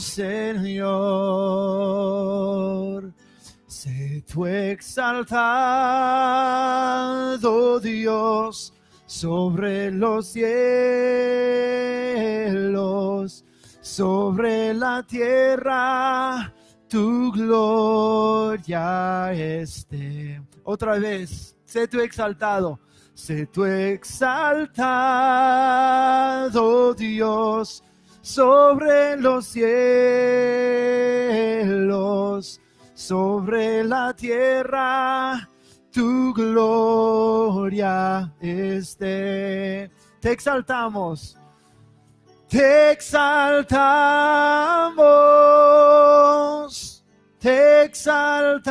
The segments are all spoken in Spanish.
Señor. Sé tú exaltado, Dios, sobre los cielos, sobre la tierra, tu gloria esté. Otra vez, sé tú exaltado, sé tú exaltado, Dios, sobre los cielos, sobre la tierra, tu gloria esté. Te exaltamos, te exaltamos, te exaltamos,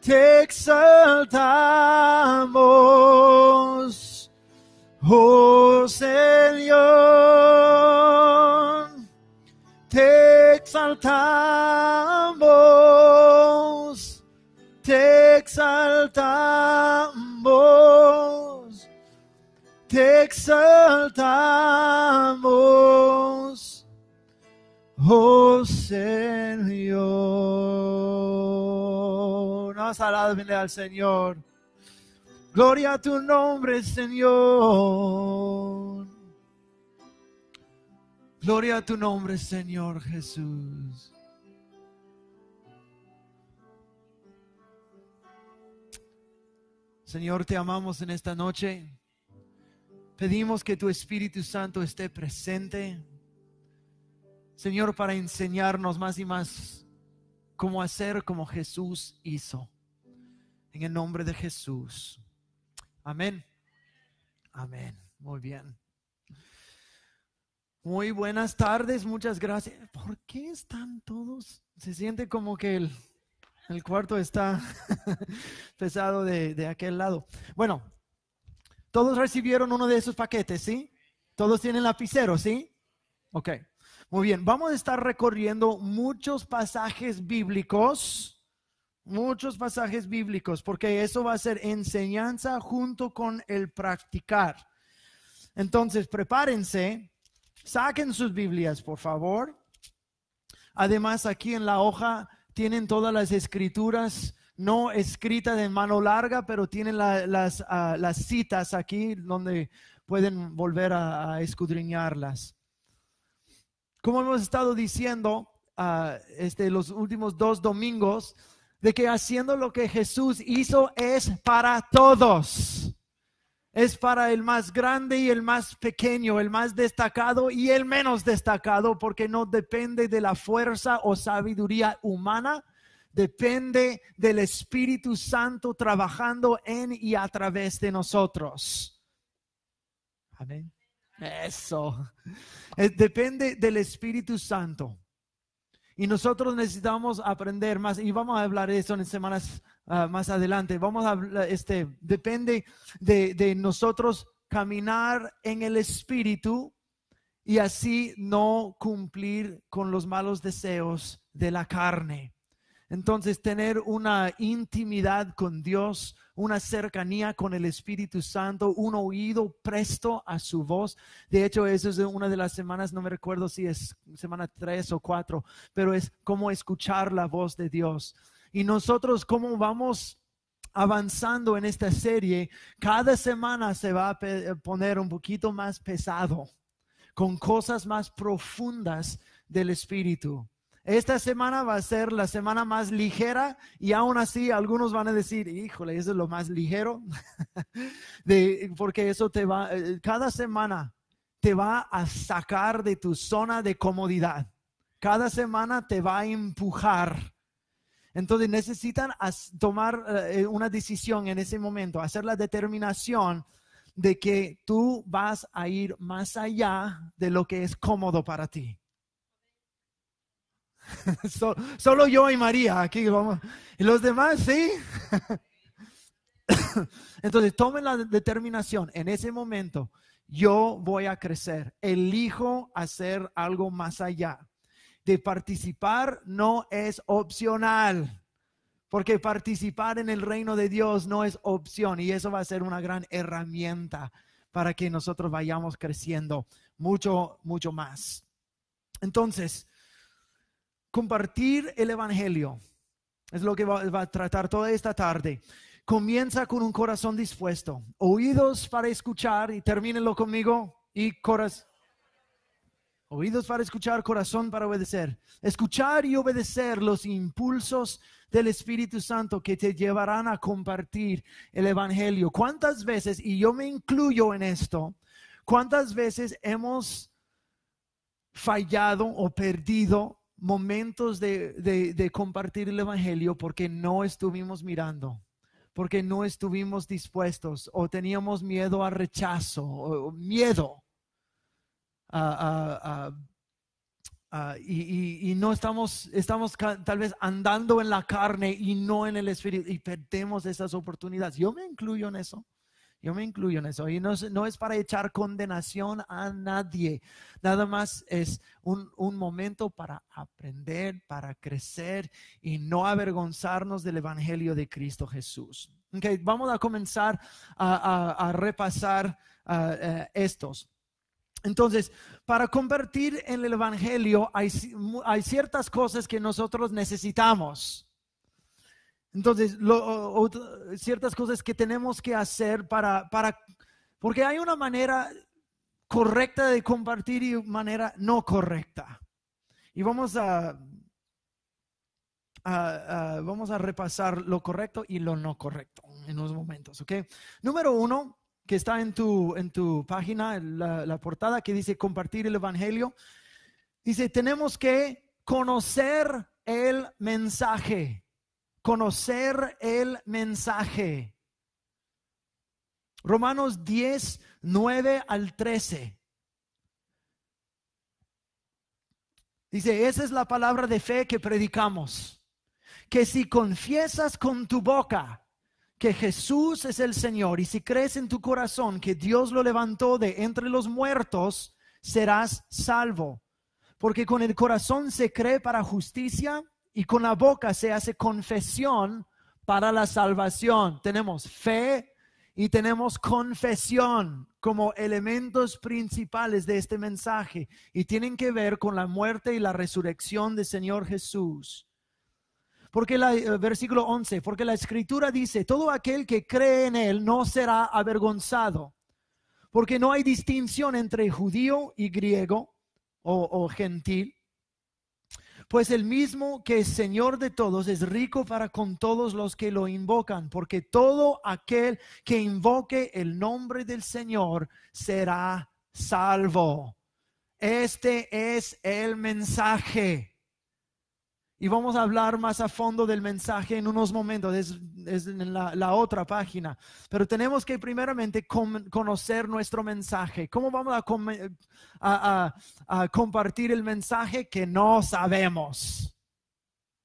te exaltamos, oh Señor, te exaltamos, te exaltamos, te exaltamos, oh Señor. Nos alabenle al Señor. Gloria a tu nombre, Señor. Gloria a tu nombre, Señor Jesús. Señor, te amamos en esta noche. Pedimos que tu Espíritu Santo esté presente. Señor, para enseñarnos más y más cómo hacer como Jesús hizo. En el nombre de Jesús. Amén. Amén. Muy bien. Muy buenas tardes, muchas gracias. ¿Por qué están todos? Se siente como que el, el cuarto está pesado de, de aquel lado. Bueno, todos recibieron uno de esos paquetes, ¿sí? Todos tienen lapicero, ¿sí? Ok. Muy bien, vamos a estar recorriendo muchos pasajes bíblicos, muchos pasajes bíblicos, porque eso va a ser enseñanza junto con el practicar. Entonces, prepárense, saquen sus Biblias, por favor. Además, aquí en la hoja tienen todas las escrituras, no escritas en mano larga, pero tienen la- las, ah, las citas aquí donde pueden volver a, escudriñarlas. Como hemos estado diciendo ah, este, los últimos dos domingos, de que haciendo lo que Jesús hizo es para todos. Es para el más grande y el más pequeño, el más destacado y el menos destacado, porque no depende de la fuerza o sabiduría humana, depende del Espíritu Santo trabajando en y a través de nosotros. Amén. Eso. Depende del Espíritu Santo. Y nosotros necesitamos aprender más, y vamos a hablar de eso en semanas ah, más adelante. Vamos a hablar, este, depende de, de nosotros caminar en el Espíritu y así no cumplir con los malos deseos de la carne. Entonces, tener una intimidad con Dios, una cercanía con el Espíritu Santo, un oído presto a su voz. De hecho, eso es una de las semanas, no me recuerdo si es semana tres o cuatro, pero es cómo escuchar la voz de Dios. Y nosotros, cómo vamos avanzando en esta serie, cada semana se va a pe- poner un poquito más pesado, con cosas más profundas del Espíritu. Esta semana va a ser la semana más ligera y aún así algunos van a decir, híjole, eso es lo más ligero, porque eso te va, eh, cada semana te va a sacar de tu zona de comodidad. Cada semana te va a empujar. Entonces necesitan tomar eh, una decisión en ese momento, hacer la determinación de que tú vas a ir más allá de lo que es cómodo para ti. So- solo yo y María aquí vamos. Y los demás, sí. Entonces tomen la determinación en ese momento. Yo voy a crecer. Elijo hacer algo más allá. De participar no es opcional. Porque participar en el reino de Dios no es opción y eso va a ser una gran herramienta para que nosotros vayamos creciendo mucho, mucho más. Entonces, compartir el Evangelio es lo que va, a tratar toda esta tarde. Comienza con un corazón dispuesto, oídos para escuchar y termínenlo conmigo y corazón. Oídos para escuchar, corazón para obedecer. Escuchar y obedecer los impulsos del Espíritu Santo que te llevarán a compartir el Evangelio. ¿Cuántas veces, y yo me incluyo en esto, cuántas veces hemos fallado o perdido momentos de, compartir el Evangelio porque no estuvimos mirando? porque no estuvimos dispuestos o teníamos miedo a rechazo o miedo y, no estamos, estamos tal vez andando en la carne y no en el espíritu y perdemos esas oportunidades. Yo me incluyo en eso. Yo me incluyo en eso. Y no, no es para echar condenación a nadie. Nada más es un, momento para aprender, para crecer y no avergonzarnos del Evangelio de Cristo Jesús. Okay, vamos a comenzar a, repasar eh, estos. Entonces, para convertir en el Evangelio hay, ciertas cosas que nosotros necesitamos. Entonces, ciertas cosas que tenemos que hacer para, para, porque hay una manera correcta de compartir y manera no correcta. Y vamos a, vamos a repasar lo correcto y lo no correcto en unos momentos, ¿ok? Número uno, que está en tu, en tu página, la portada que dice compartir el Evangelio. Dice, tenemos que conocer el mensaje, conocer el mensaje. Romanos 10, 9 al 13. Dice, esa es la palabra de fe que predicamos, que si confiesas con tu boca que Jesús es el Señor y si crees en tu corazón que Dios lo levantó de entre los muertos, serás salvo. Porque con el corazón se cree para justicia y con la boca se hace confesión para la salvación. Tenemos fe y tenemos confesión como elementos principales de este mensaje y tienen que ver con la muerte y la resurrección del Señor Jesús. Porque el eh, versículo 11, porque la escritura dice, todo aquel que cree en él no será avergonzado, porque no hay distinción entre judío y griego o, o gentil, pues el mismo que es Señor de todos es rico para con todos los que lo invocan, porque todo aquel que invoque el nombre del Señor será salvo. Este es el mensaje. Y vamos a hablar más a fondo del mensaje en unos momentos, es, en la, otra página. Pero tenemos que primeramente conocer nuestro mensaje. ¿Cómo vamos a, a, compartir el mensaje que no sabemos?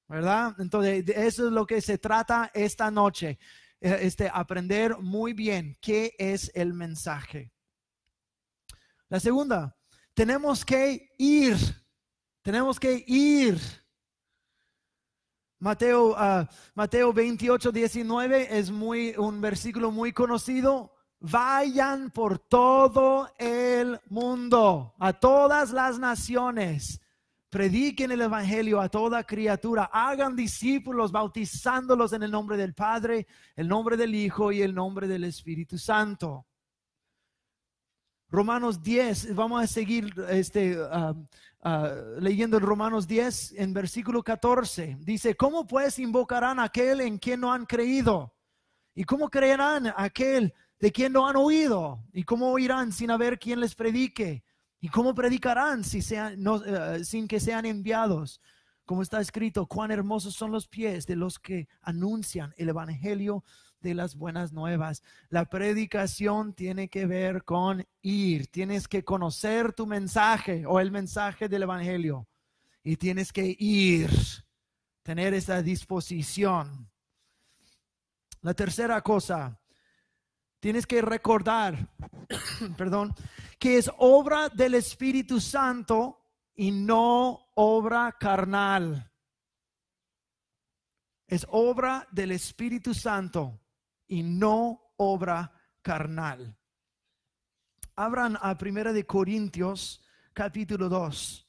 ¿Verdad? Entonces, eso es lo que se trata esta noche. Eh, este, aprender muy bien qué es el mensaje. La segunda, tenemos que ir. Tenemos que ir Mateo, uh, Mateo 28, 19 es muy, un versículo muy conocido. Vayan por todo el mundo, a todas las naciones. Prediquen el Evangelio a toda criatura. Hagan discípulos bautizándolos en el nombre del Padre, el nombre del Hijo y el nombre del Espíritu Santo. Romanos 10, vamos a seguir este, uh, leyendo en Romanos 10, en versículo 14, dice, ¿cómo pues invocarán a aquel en quien no han creído? ¿Y cómo creerán aquel de quien no han oído? ¿Y cómo oirán sin haber quien les predique? ¿Y cómo predicarán si sean, eh, sin que sean enviados? Como está escrito, cuán hermosos son los pies de los que anuncian el Evangelio de las buenas nuevas. La predicación tiene que ver con ir. Tienes que conocer tu mensaje o el mensaje del Evangelio. Y tienes que ir, tener esa disposición. La tercera cosa, tienes que recordar, perdón, que es obra del Espíritu Santo y no obra carnal. Es obra del Espíritu Santo y no obra carnal. abran a Primera de Corintios, capítulo 2,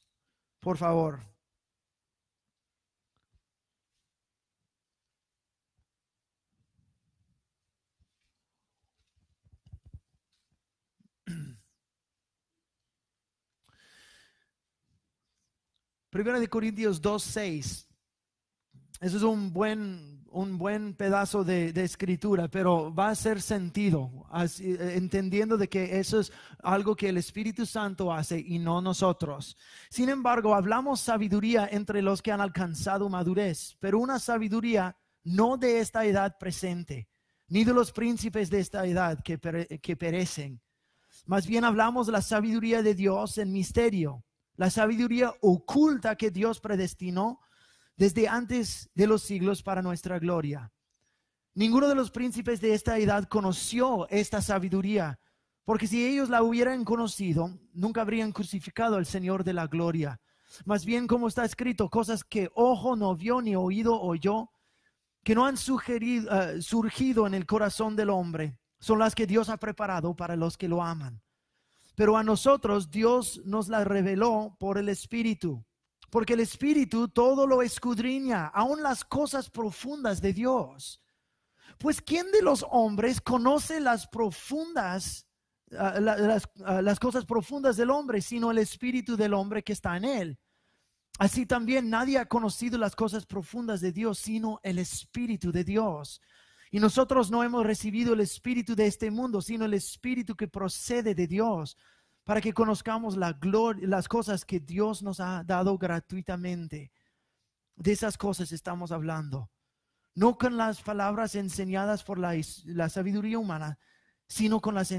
por favor. Primera de Corintios 2, 6. Eso es un buen, un buen pedazo de, escritura, pero va a ser sentido, eh, entendiendo de que eso es algo que el Espíritu Santo hace y no nosotros. Sin embargo, hablamos sabiduría entre los que han alcanzado madurez, pero una sabiduría no de esta edad presente, ni de los príncipes de esta edad que, que perecen. Más bien hablamos de la sabiduría de Dios en misterio la sabiduría oculta que Dios predestinó desde antes de los siglos para nuestra gloria. Ninguno de los príncipes de esta edad conoció esta sabiduría, porque si ellos la hubieran conocido, nunca habrían crucificado al Señor de la gloria. Más bien, como está escrito, cosas que ojo no vio ni oído oyó, que no han eh, surgido en el corazón del hombre, son las que Dios ha preparado para los que lo aman. Pero a nosotros Dios nos la reveló por el Espíritu, porque el Espíritu todo lo escudriña, aun las cosas profundas de Dios. Pues ¿quién de los hombres conoce las profundas, ah, ah, las cosas profundas del hombre, sino el Espíritu del hombre que está en él? Así también nadie ha conocido las cosas profundas de Dios, sino el Espíritu de Dios. Y nosotros no hemos recibido el espíritu de este mundo, sino el espíritu que procede de Dios, para que conozcamos la gloria, las cosas que Dios nos ha dado gratuitamente. De esas cosas estamos hablando. No con las palabras enseñadas por la, la sabiduría humana, sino con las,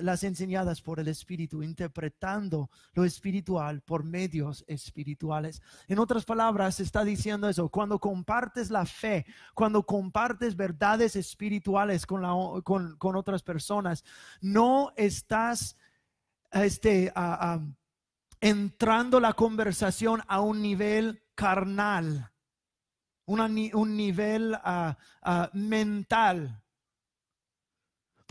las enseñadas por el Espíritu, interpretando lo espiritual por medios espirituales. En otras palabras, está diciendo eso, cuando compartes la fe, cuando compartes verdades espirituales con, la, con, con otras personas, no estás este, entrando la conversación a un nivel carnal, un nivel mental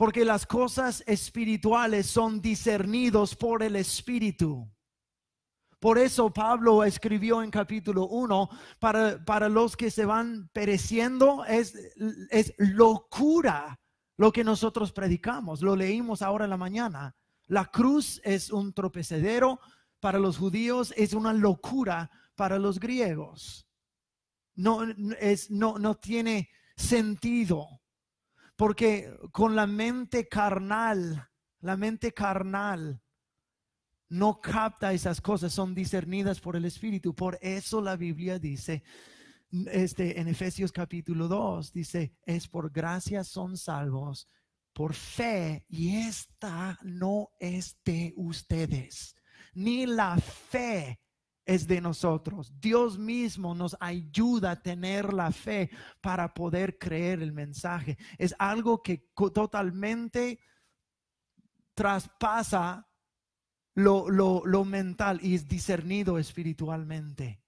porque las cosas espirituales son discernidos por el Espíritu. Por eso Pablo escribió en capítulo 1, para, para los que se van pereciendo es, es locura lo que nosotros predicamos. Lo leímos ahora en la mañana. La cruz es un tropecedero para los judíos, es una locura para los griegos. No, es, no, no tiene sentido. Porque con la mente carnal, la mente carnal no capta esas cosas, son discernidas por el Espíritu. Por eso la Biblia dice, este, en Efesios capítulo 2, dice, es por gracia son salvos, por fe, y esta no es de ustedes, ni la fe es de nosotros. Dios mismo nos ayuda a tener la fe para poder creer el mensaje. Es algo que totalmente traspasa lo, lo, mental y es discernido espiritualmente.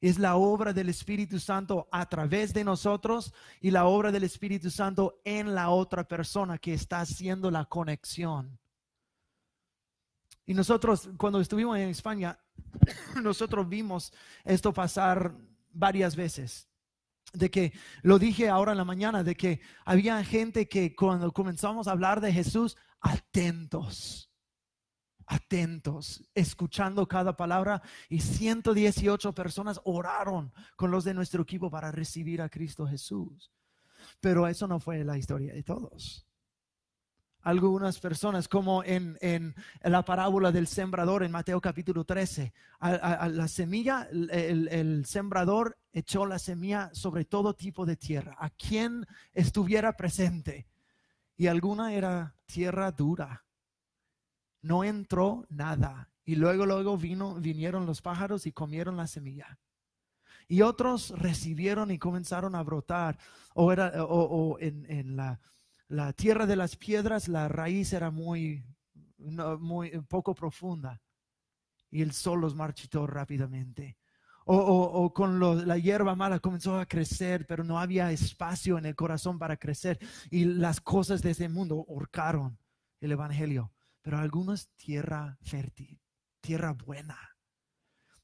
Es la obra del Espíritu Santo a través de nosotros y la obra del Espíritu Santo en la otra persona que está haciendo la conexión. Y nosotros, cuando estuvimos en España, nosotros vimos esto pasar varias veces. De que lo dije ahora en la mañana, de que había gente que cuando comenzamos a hablar de Jesús, atentos, atentos, escuchando cada palabra. Y 118 personas oraron con los de nuestro equipo para recibir a Cristo Jesús. Pero eso no fue la historia de todos algunas personas, como en, la parábola del sembrador en Mateo capítulo 13. A, la semilla, el, sembrador echó la semilla sobre todo tipo de tierra, a quien estuviera presente. Y alguna era tierra dura. No entró nada. Y luego, luego vino, vinieron los pájaros y comieron la semilla. Y otros recibieron y comenzaron a brotar. O, era, o, en la tierra de las piedras, la raíz era muy, muy poco profunda y el sol los marchitó rápidamente. O, con la hierba mala comenzó a crecer, pero no había espacio en el corazón para crecer y las cosas de ese mundo horcaron el Evangelio. Pero algunos tierra fértil, tierra buena.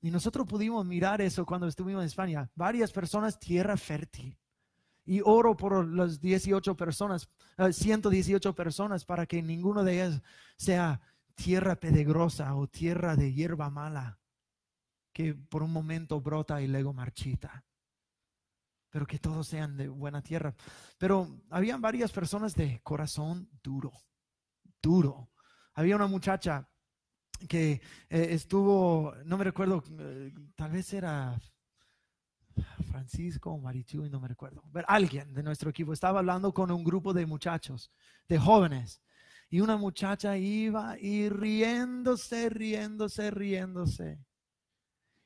Y nosotros pudimos mirar eso cuando estuvimos en España. Varias personas, tierra fértil. Y oro por las 18 personas, 118 eh, personas, para que ninguno de ellas sea tierra pedregosa o tierra de hierba mala, que por un momento brota y luego marchita. Pero que todos sean de buena tierra. Pero habían varias personas de corazón duro, duro. Había una muchacha que eh, estuvo, no me recuerdo, eh, tal vez era Francisco o Marichu, no me recuerdo, pero alguien de nuestro equipo estaba hablando con un grupo de muchachos, de jóvenes, y una muchacha iba y riéndose, riéndose, riéndose.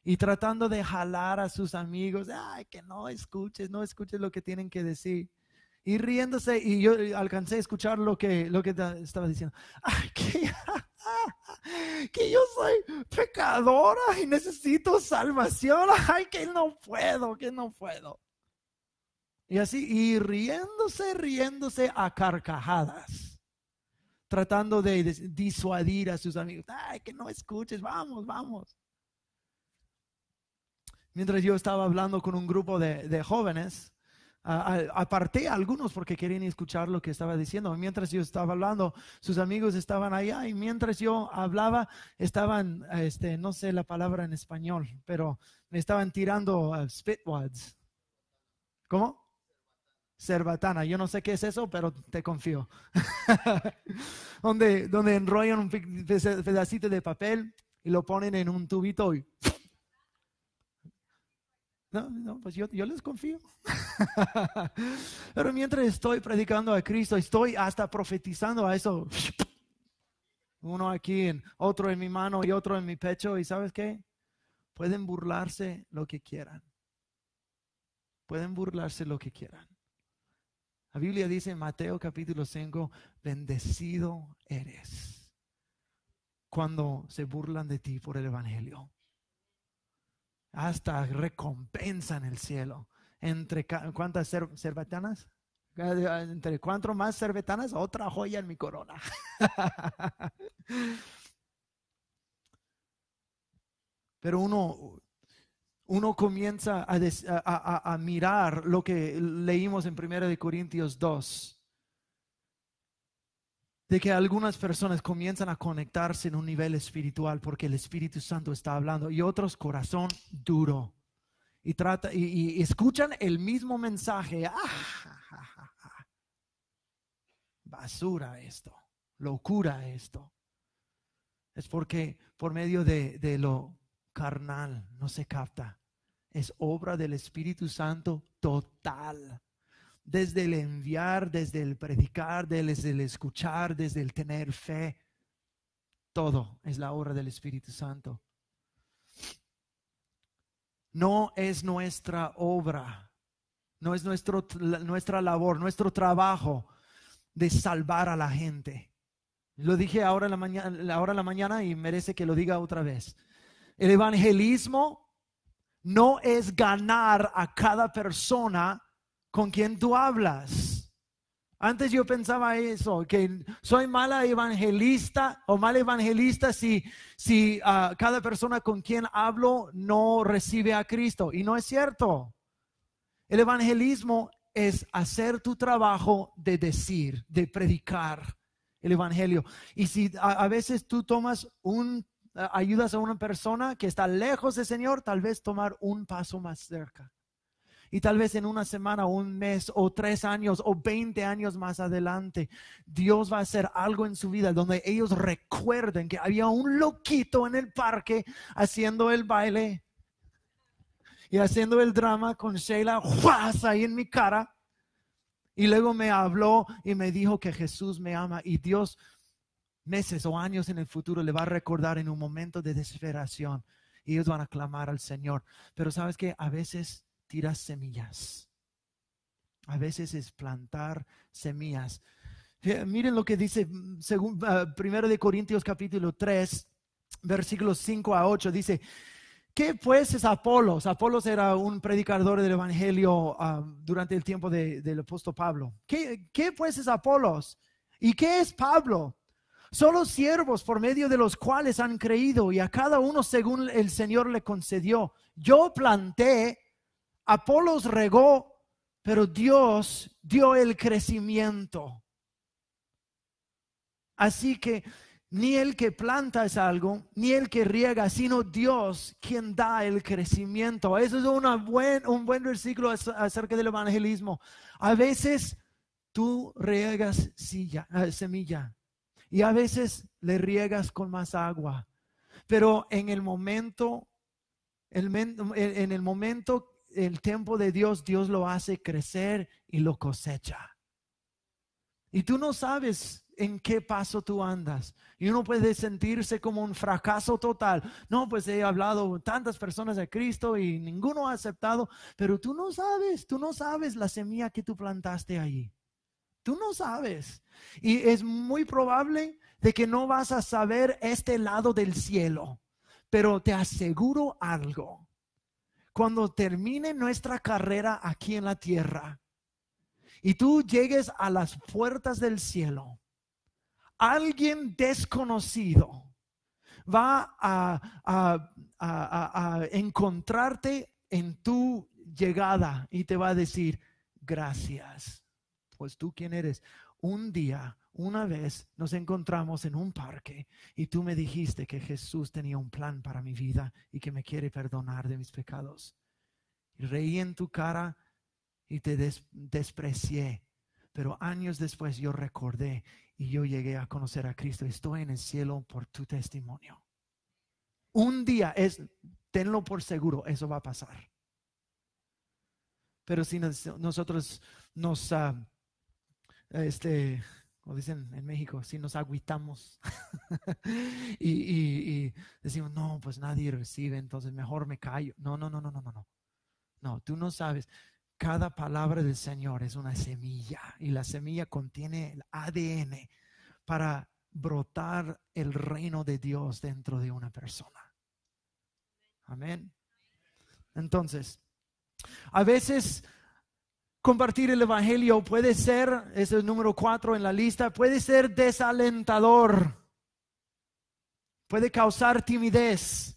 Y tratando de jalar a sus amigos, ay, que no escuches, no escuches lo que tienen que decir. Y riéndose, y yo alcancé a escuchar lo que, lo que estaba diciendo. Ay, que, que yo soy pecadora y necesito salvación. Ay, que no puedo, que no puedo. Y así, y riéndose, riéndose a carcajadas tratando de disuadir a sus amigos. Ay, que no escuches, vamos, vamos. Mientras yo estaba hablando con un grupo de, jóvenes, aparté algunos porque querían escuchar lo que estaba diciendo. Mientras yo estaba hablando, sus amigos estaban allá y mientras yo hablaba, estaban, este, no sé la palabra en español, pero me estaban tirando uh, spitwads. ¿Cómo? cerbatana. Yo no sé qué es eso, pero te confío. donde, donde enrollan un pedacito de papel y lo ponen en un tubito y... No, no, pues yo, yo les confío. pero mientras estoy predicando a Cristo, estoy hasta profetizando a eso. Uno aquí, otro en mi mano y otro en mi pecho. ¿Y sabes qué? Pueden burlarse lo que quieran. Pueden burlarse lo que quieran. La Biblia dice en Mateo capítulo 5, bendecido eres cuando se burlan de ti por el Evangelio. Hasta recompensa en el cielo. ¿Entre cuántas cervetanas? Entre cuatro más cervetanas, otra joya en mi corona. Pero uno, uno comienza a, mirar lo que leímos en 1 Corintios 2, de que algunas personas comienzan a conectarse en un nivel espiritual porque el Espíritu Santo está hablando y otros corazón duro y trata y, escuchan el mismo mensaje. Ah, basura esto, locura esto. Es porque por medio de, de lo carnal no se capta es obra del Espíritu Santo total. Desde el enviar, desde el predicar, desde el escuchar, desde el tener fe. Todo es la obra del Espíritu Santo. No es nuestra obra, no es nuestro, nuestra labor, nuestro trabajo de salvar a la gente. Lo dije ahora ahora en la mañana y merece que lo diga otra vez. El evangelismo no es ganar a cada persona con quien tú hablas. Antes yo pensaba eso, que soy mala evangelista o mal evangelista si, si ah, cada persona con quien hablo no recibe a Cristo. Y no es cierto. El evangelismo es hacer tu trabajo de decir, de predicar el evangelio. Y si a veces tú tomas un ayudas a una persona que está lejos del Señor, tal vez tomar un paso más cerca. Y tal vez en una semana, un mes, o tres años, o veinte años más adelante, Dios va a hacer algo en su vida donde ellos recuerden que había un loquito en el parque haciendo el baile y haciendo el drama con Sheila, ¡juas! ahí en mi cara. Y luego me habló y me dijo que Jesús me ama y Dios meses o años en el futuro le va a recordar en un momento de desesperación y ellos van a clamar al Señor. Pero sabes que a veces tiras semillas. A veces es plantar semillas. Miren lo que dice según, ah, primero de Corintios capítulo 3, versículos 5 a 8. Dice, ¿qué pues es Apolos? Apolos era un predicador del Evangelio ah, durante el tiempo del apóstol Pablo. ¿Qué, ¿Qué pues es Apolos? ¿Y qué es Pablo? Solo siervos por medio de los cuales han creído y a cada uno según el Señor le concedió. Yo planté, Apolos regó, pero Dios dio el crecimiento. Así que ni el que planta es algo, ni el que riega, sino Dios quien da el crecimiento. Eso es una buen, un buen versículo acerca del evangelismo. A veces tú riegas eh, semilla y a veces le riegas con más agua, pero en el momento, en el momento, el tiempo de Dios, Dios lo hace crecer y lo cosecha. Y tú no sabes en qué paso tú andas. Y uno puede sentirse como un fracaso total. No, pues he hablado tantas personas de Cristo y ninguno ha aceptado, pero tú no sabes, tú no sabes la semilla que tú plantaste ahí. Tú no sabes. Y es muy probable de que no vas a saber este lado del cielo. Pero te aseguro algo. Cuando termine nuestra carrera aquí en la tierra y tú llegues a las puertas del cielo, alguien desconocido va a, encontrarte en tu llegada y te va a decir, gracias. Pues tú quién eres. Un día, una vez nos encontramos en un parque y tú me dijiste que Jesús tenía un plan para mi vida y que me quiere perdonar de mis pecados. Y reí en tu cara y te desprecié. Pero años después yo recordé y yo llegué a conocer a Cristo. Estoy en el cielo por tu testimonio. Un día es, tenlo por seguro, eso va a pasar. Pero si nosotros nos, uh, este, como dicen en México, si nos agüitamos y, y, decimos, no, pues nadie recibe, entonces mejor me callo. No, no, no, no, no, no, no. No, tú no sabes. Cada palabra del Señor es una semilla y la semilla contiene el ADN para brotar el reino de Dios dentro de una persona. Amén. Entonces, a veces compartir el Evangelio puede ser, es el número cuatro en la lista, puede ser desalentador, puede causar timidez.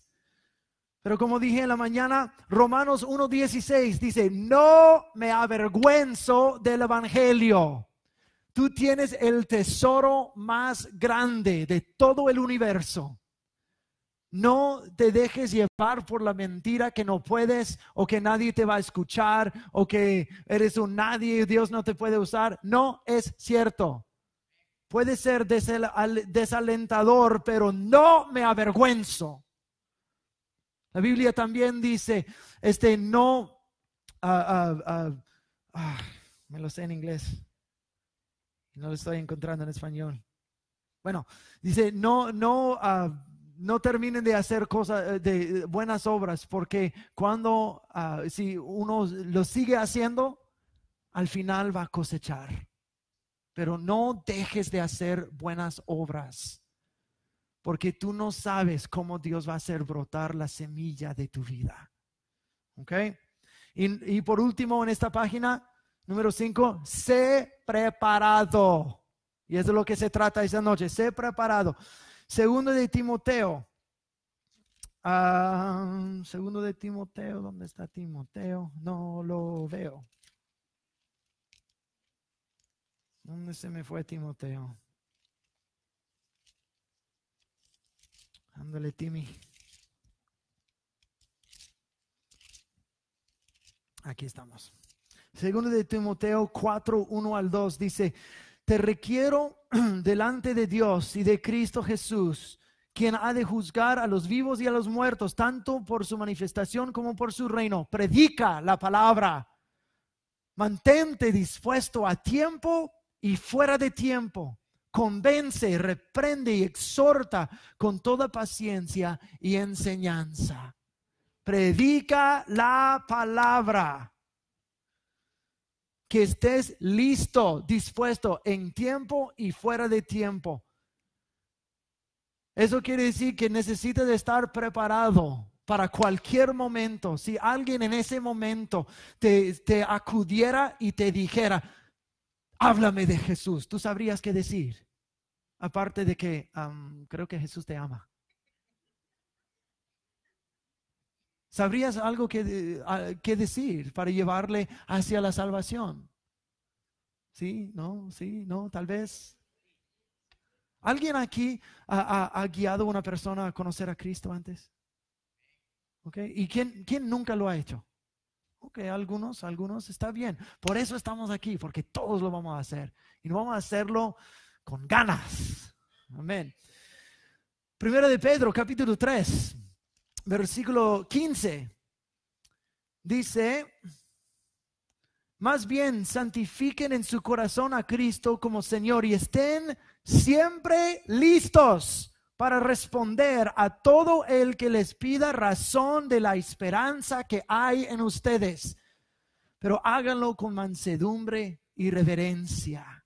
Pero como dije en la mañana, Romanos 1.16 dice, no me avergüenzo del Evangelio. Tú tienes el tesoro más grande de todo el universo. No te dejes llevar por la mentira que no puedes o que nadie te va a escuchar o que eres un nadie y Dios no te puede usar. No es cierto. Puede ser desalentador, pero no me avergüenzo. La Biblia también dice, este, no, ah, ah, ah, me lo sé en inglés, no lo estoy encontrando en español. Bueno, dice, no, no, no terminen de hacer cosas, eh, de buenas obras, porque cuando, si uno lo sigue haciendo, al final va a cosechar. Pero no dejes de hacer buenas obras porque tú no sabes cómo Dios va a hacer brotar la semilla de tu vida. ¿Ok? Y, por último, en esta página, número 5, sé preparado. Y es lo que se trata esta noche, sé preparado. Segundo de Timoteo. Ah, segundo de Timoteo, ¿dónde está Timoteo? No lo veo. ¿Dónde se me fue Timoteo? Ándale, Timmy. Aquí estamos. Segundo de Timoteo 4, 1 al 2 dice, te requiero delante de Dios y de Cristo Jesús, quien ha de juzgar a los vivos y a los muertos, tanto por su manifestación como por su reino. Predica la palabra. Mantente dispuesto a tiempo y fuera de tiempo convence, reprende y exhorta con toda paciencia y enseñanza. Predica la palabra. Que estés listo, dispuesto en tiempo y fuera de tiempo. Eso quiere decir que necesitas estar preparado para cualquier momento. Si alguien en ese momento te, te acudiera y te dijera, háblame de Jesús, tú sabrías qué decir. aparte de que creo que Jesús te ama? ¿Sabrías algo que, que, decir para llevarle hacia la salvación? Sí, no, sí, no, tal vez. ¿Alguien aquí ha, guiado a una persona a conocer a Cristo antes? Okay. ¿Y quién, quién nunca lo ha hecho? Ok, algunos, algunos, está bien. Por eso estamos aquí, porque todos lo vamos a hacer. Y no vamos a hacerlo con ganas. Amén. Primero de Pedro, capítulo 3, versículo 15. Dice, más bien santifiquen en su corazón a Cristo como Señor y estén siempre listos para responder a todo el que les pida razón de la esperanza que hay en ustedes. Pero háganlo con mansedumbre y reverencia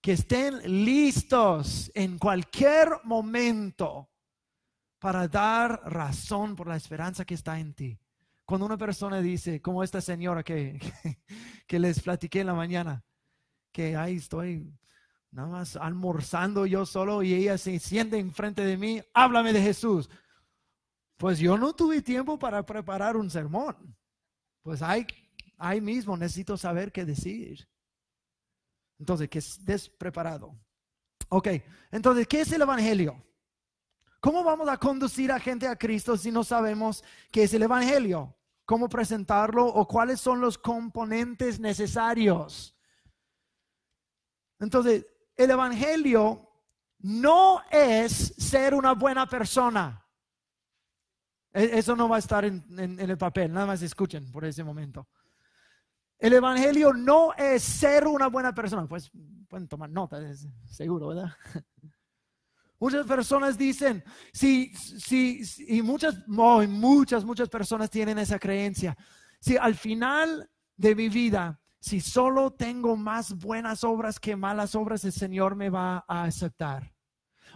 que estén listos en cualquier momento para dar razón por la esperanza que está en ti. Cuando una persona dice, como esta señora que, que, les platiqué en la mañana, que ahí estoy nada más almorzando yo solo y ella se siente enfrente de mí, háblame de Jesús. Pues yo no tuve tiempo para preparar un sermón. Pues ahí, ahí mismo necesito saber qué decir. Entonces, que estés preparado. Ok, entonces, ¿qué es el Evangelio? ¿Cómo vamos a conducir a gente a Cristo si no sabemos qué es el Evangelio? ¿Cómo presentarlo o cuáles son los componentes necesarios? Entonces, el Evangelio no es ser una buena persona. E, eso no va a estar en, en el papel, nada más escuchen por ese momento. El Evangelio no es ser una buena persona. Pues pueden tomar nota, seguro, ¿verdad? Muchas personas dicen, sí, sí, y muchas, muchas, muchas personas tienen esa creencia. Si al final de mi vida, si solo tengo más buenas obras que malas obras, el Señor me va a aceptar.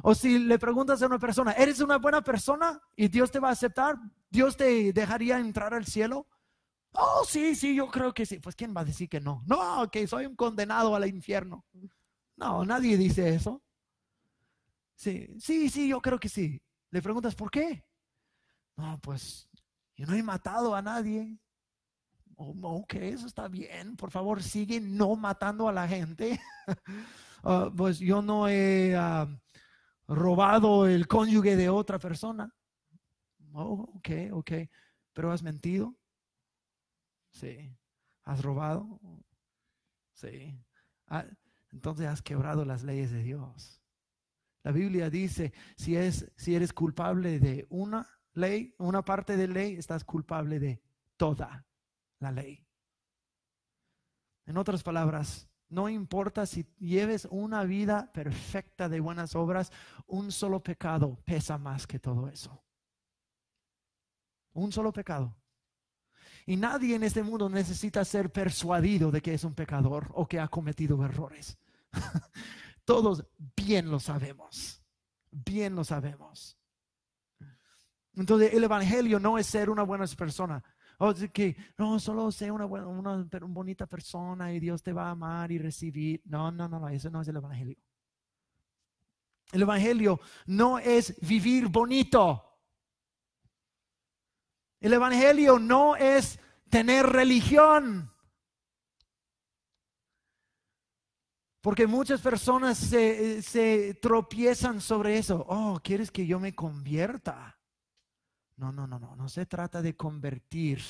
O si le preguntas a una persona, ¿eres una buena persona? Y Dios te va a aceptar, ¿Dios te dejaría entrar al cielo? Oh, sí, sí, yo creo que sí. Pues ¿quién va a decir que no? No, que soy un condenado al infierno. No, nadie dice eso. Sí, sí, sí, yo creo que sí. Le preguntas, ¿por qué? No, pues yo no he matado a nadie. Oh, ok, eso está bien. Por favor, sigue no matando a la gente. Ah, pues yo no he ah, robado el cónyuge de otra persona. Oh, ok, ok. Pero has mentido. Sí. ¿Has robado? Sí. Ah, entonces has quebrado las leyes de Dios. La Biblia dice, si, es, si eres culpable de una ley, una parte de ley, estás culpable de toda la ley. En otras palabras, no importa si lleves una vida perfecta de buenas obras, un solo pecado pesa más que todo eso. Un solo pecado. Y nadie en este mundo necesita ser persuadido de que es un pecador o que ha cometido errores. Todos bien lo sabemos. Bien lo sabemos. Entonces el Evangelio no es ser una buena persona. O que no, solo sea una, buena, una, bonita persona y Dios te va a amar y recibir. No, no, no, no, eso no es el Evangelio. El Evangelio no es vivir bonito. El Evangelio no es tener religión. Porque muchas personas se, tropiezan sobre eso. Oh, ¿quieres que yo me convierta? No, no, no, no. No se trata de convertir.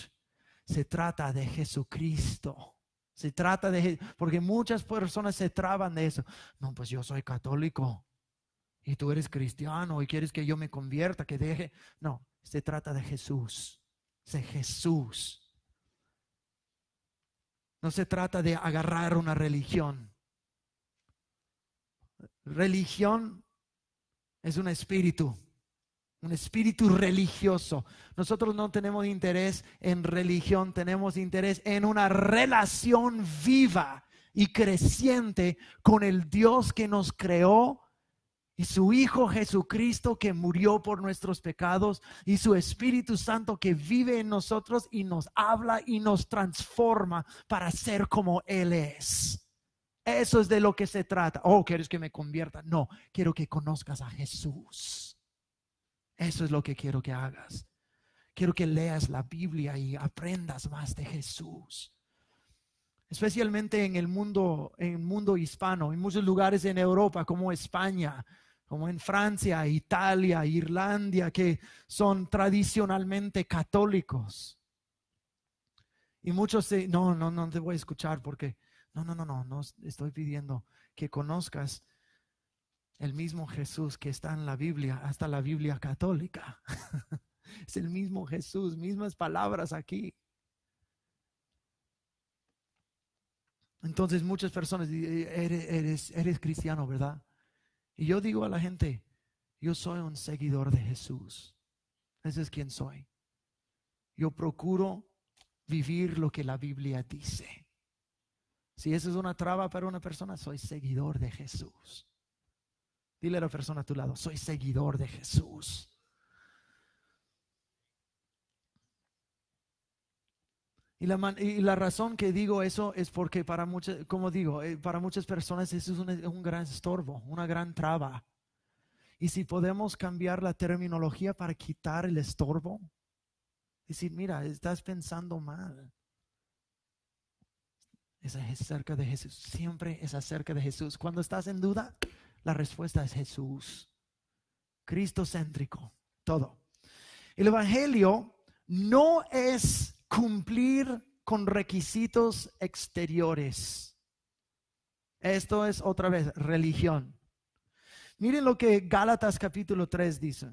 Se trata de Jesucristo. Se trata de... Porque muchas personas se traban de eso. No, pues yo soy católico. Y tú eres cristiano y quieres que yo me convierta, que deje... No, se trata de Jesús de Jesús. No se trata de agarrar una religión. Religión es un espíritu, un espíritu religioso. Nosotros no tenemos interés en religión, tenemos interés en una relación viva y creciente con el Dios que nos creó y su Hijo Jesucristo que murió por nuestros pecados y su Espíritu Santo que vive en nosotros y nos habla y nos transforma para ser como Él es. Eso es de lo que se trata. Oh, ¿quieres que me convierta? No, quiero que conozcas a Jesús. Eso es lo que quiero que hagas. Quiero que leas la Biblia y aprendas más de Jesús. Especialmente en el mundo, en mundo hispano, en muchos lugares en Europa como España, como en Francia, Italia, Irlanda, que son tradicionalmente católicos. Y muchos se, no, no, no te voy a escuchar porque, no, no, no, no, no estoy pidiendo que conozcas el mismo Jesús que está en la Biblia, hasta la Biblia católica. es el mismo Jesús, mismas palabras aquí. Entonces muchas personas eres, eres, eres cristiano, ¿verdad? Y yo digo a la gente, yo soy un seguidor de Jesús. Ese es quien soy. Yo procuro vivir lo que la Biblia dice. Si eso es una traba para una persona, soy seguidor de Jesús. Dile a la persona a tu lado, soy seguidor de Jesús. Y la, razón que digo eso es porque para muchas, como digo, eh, para muchas personas eso es un, un, gran estorbo, una gran traba. Y si podemos cambiar la terminología para quitar el estorbo, Decir, mira, estás pensando mal. Es acerca de Jesús. Siempre es acerca de Jesús. Cuando estás en duda, la respuesta es Jesús. Cristo céntrico. Todo. El Evangelio no es cumplir con requisitos exteriores. Esto es otra vez religión. Miren lo que Gálatas capítulo 3 dice.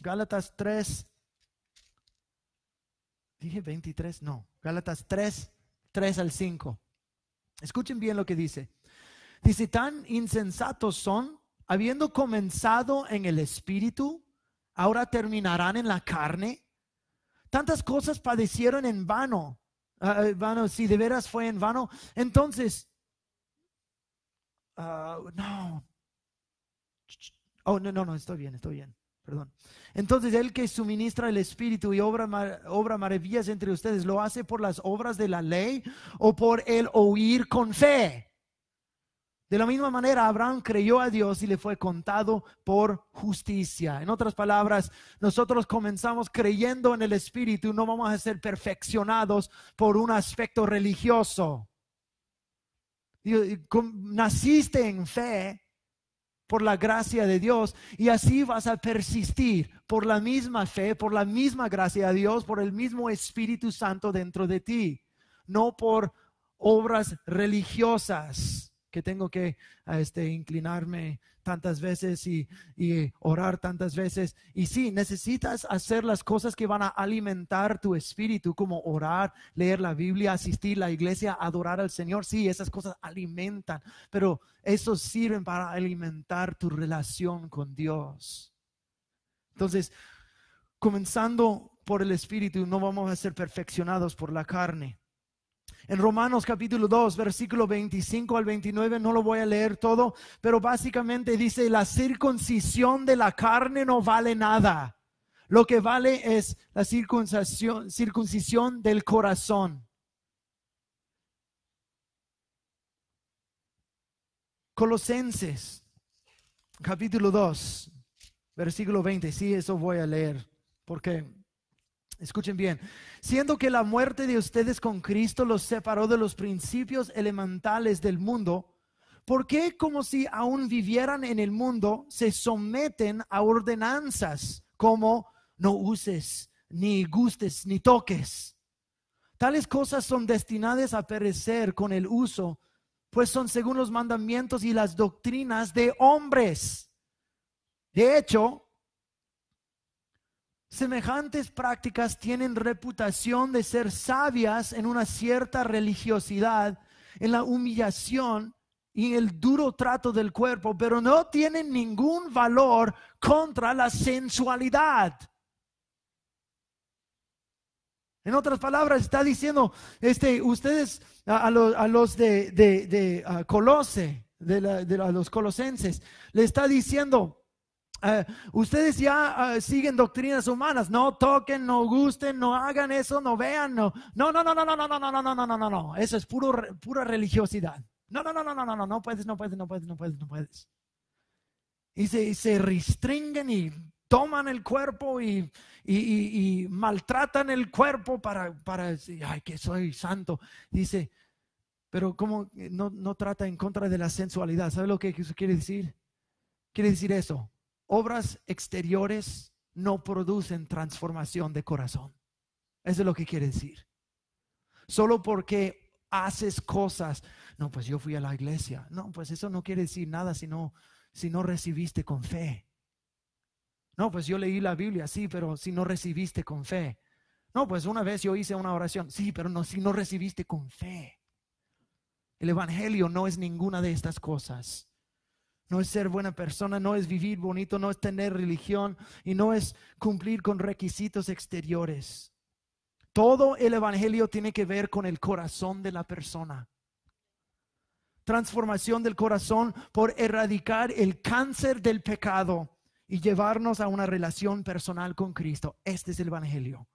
Gálatas 3, dije 23, no, Gálatas 3, 3 al 5. Escuchen bien lo que dice. Dice, tan insensatos son, habiendo comenzado en el espíritu, ahora terminarán en la carne. Tantas cosas padecieron en vano. Uh, vano, si de veras fue en vano. Entonces, uh, no. Oh, no, no, no, estoy bien, estoy bien. Perdón. Entonces, el que suministra el Espíritu y obra, maravillas entre ustedes, ¿lo hace por las obras de la ley o por el oír con fe? De la misma manera, Abraham creyó a Dios y le fue contado por justicia. En otras palabras, nosotros comenzamos creyendo en el Espíritu, no vamos a ser perfeccionados por un aspecto religioso. Naciste en fe por la gracia de Dios y así vas a persistir por la misma fe, por la misma gracia de Dios, por el mismo Espíritu Santo dentro de ti, no por obras religiosas que tengo que este, inclinarme tantas veces y, orar tantas veces. Y sí, necesitas hacer las cosas que van a alimentar tu espíritu, como orar, leer la Biblia, asistir a la iglesia, adorar al Señor. Sí, esas cosas alimentan, pero eso sirven para alimentar tu relación con Dios. Entonces, comenzando por el espíritu, no vamos a ser perfeccionados por la carne. En Romanos capítulo 2, versículo 25 al 29, no lo voy a leer todo, pero básicamente dice, la circuncisión de la carne no vale nada. Lo que vale es la circuncisión, del corazón. Colosenses capítulo 2, versículo 20, sí, eso voy a leer, porque Escuchen bien, siendo que la muerte de ustedes con Cristo los separó de los principios elementales del mundo, ¿por qué como si aún vivieran en el mundo se someten a ordenanzas como no uses, ni gustes, ni toques? Tales cosas son destinadas a perecer con el uso, pues son según los mandamientos y las doctrinas de hombres. De hecho, Semejantes prácticas tienen reputación de ser sabias en una cierta religiosidad, en la humillación y el duro trato del cuerpo, pero no tienen ningún valor contra la sensualidad. En otras palabras, está diciendo, este, ustedes a, los, de, de, Colose, de, los colosenses, le está diciendo, eh, ustedes ya eh, siguen doctrinas humanas, no toquen, no gusten, no hagan eso, no vean, no, no, no, no, no, no, no, no, no, no, no, no, no, no, eso es puro, pura religiosidad. No, no, no, no, no, no, no, no puedes, no puedes, no puedes, no puedes, no puedes. Y se, se restringen y toman el cuerpo y, y, y, maltratan el cuerpo para, para decir, ay, que soy santo. Dice, pero ¿cómo no, no trata en contra de la sensualidad? ¿Sabe lo que eso quiere decir? Quiere decir eso obras exteriores no producen transformación de corazón. Eso es lo que quiere decir. Solo porque haces cosas, no, pues yo fui a la iglesia. No, pues eso no quiere decir nada si no, si no recibiste con fe. No, pues yo leí la Biblia, sí, pero si no recibiste con fe. No, pues una vez yo hice una oración, sí, pero no, si no recibiste con fe. El Evangelio no es ninguna de estas cosas no es ser buena persona, no es vivir bonito, no es tener religión y no es cumplir con requisitos exteriores. Todo el Evangelio tiene que ver con el corazón de la persona. Transformación del corazón por erradicar el cáncer del pecado y llevarnos a una relación personal con Cristo. Este es el Evangelio.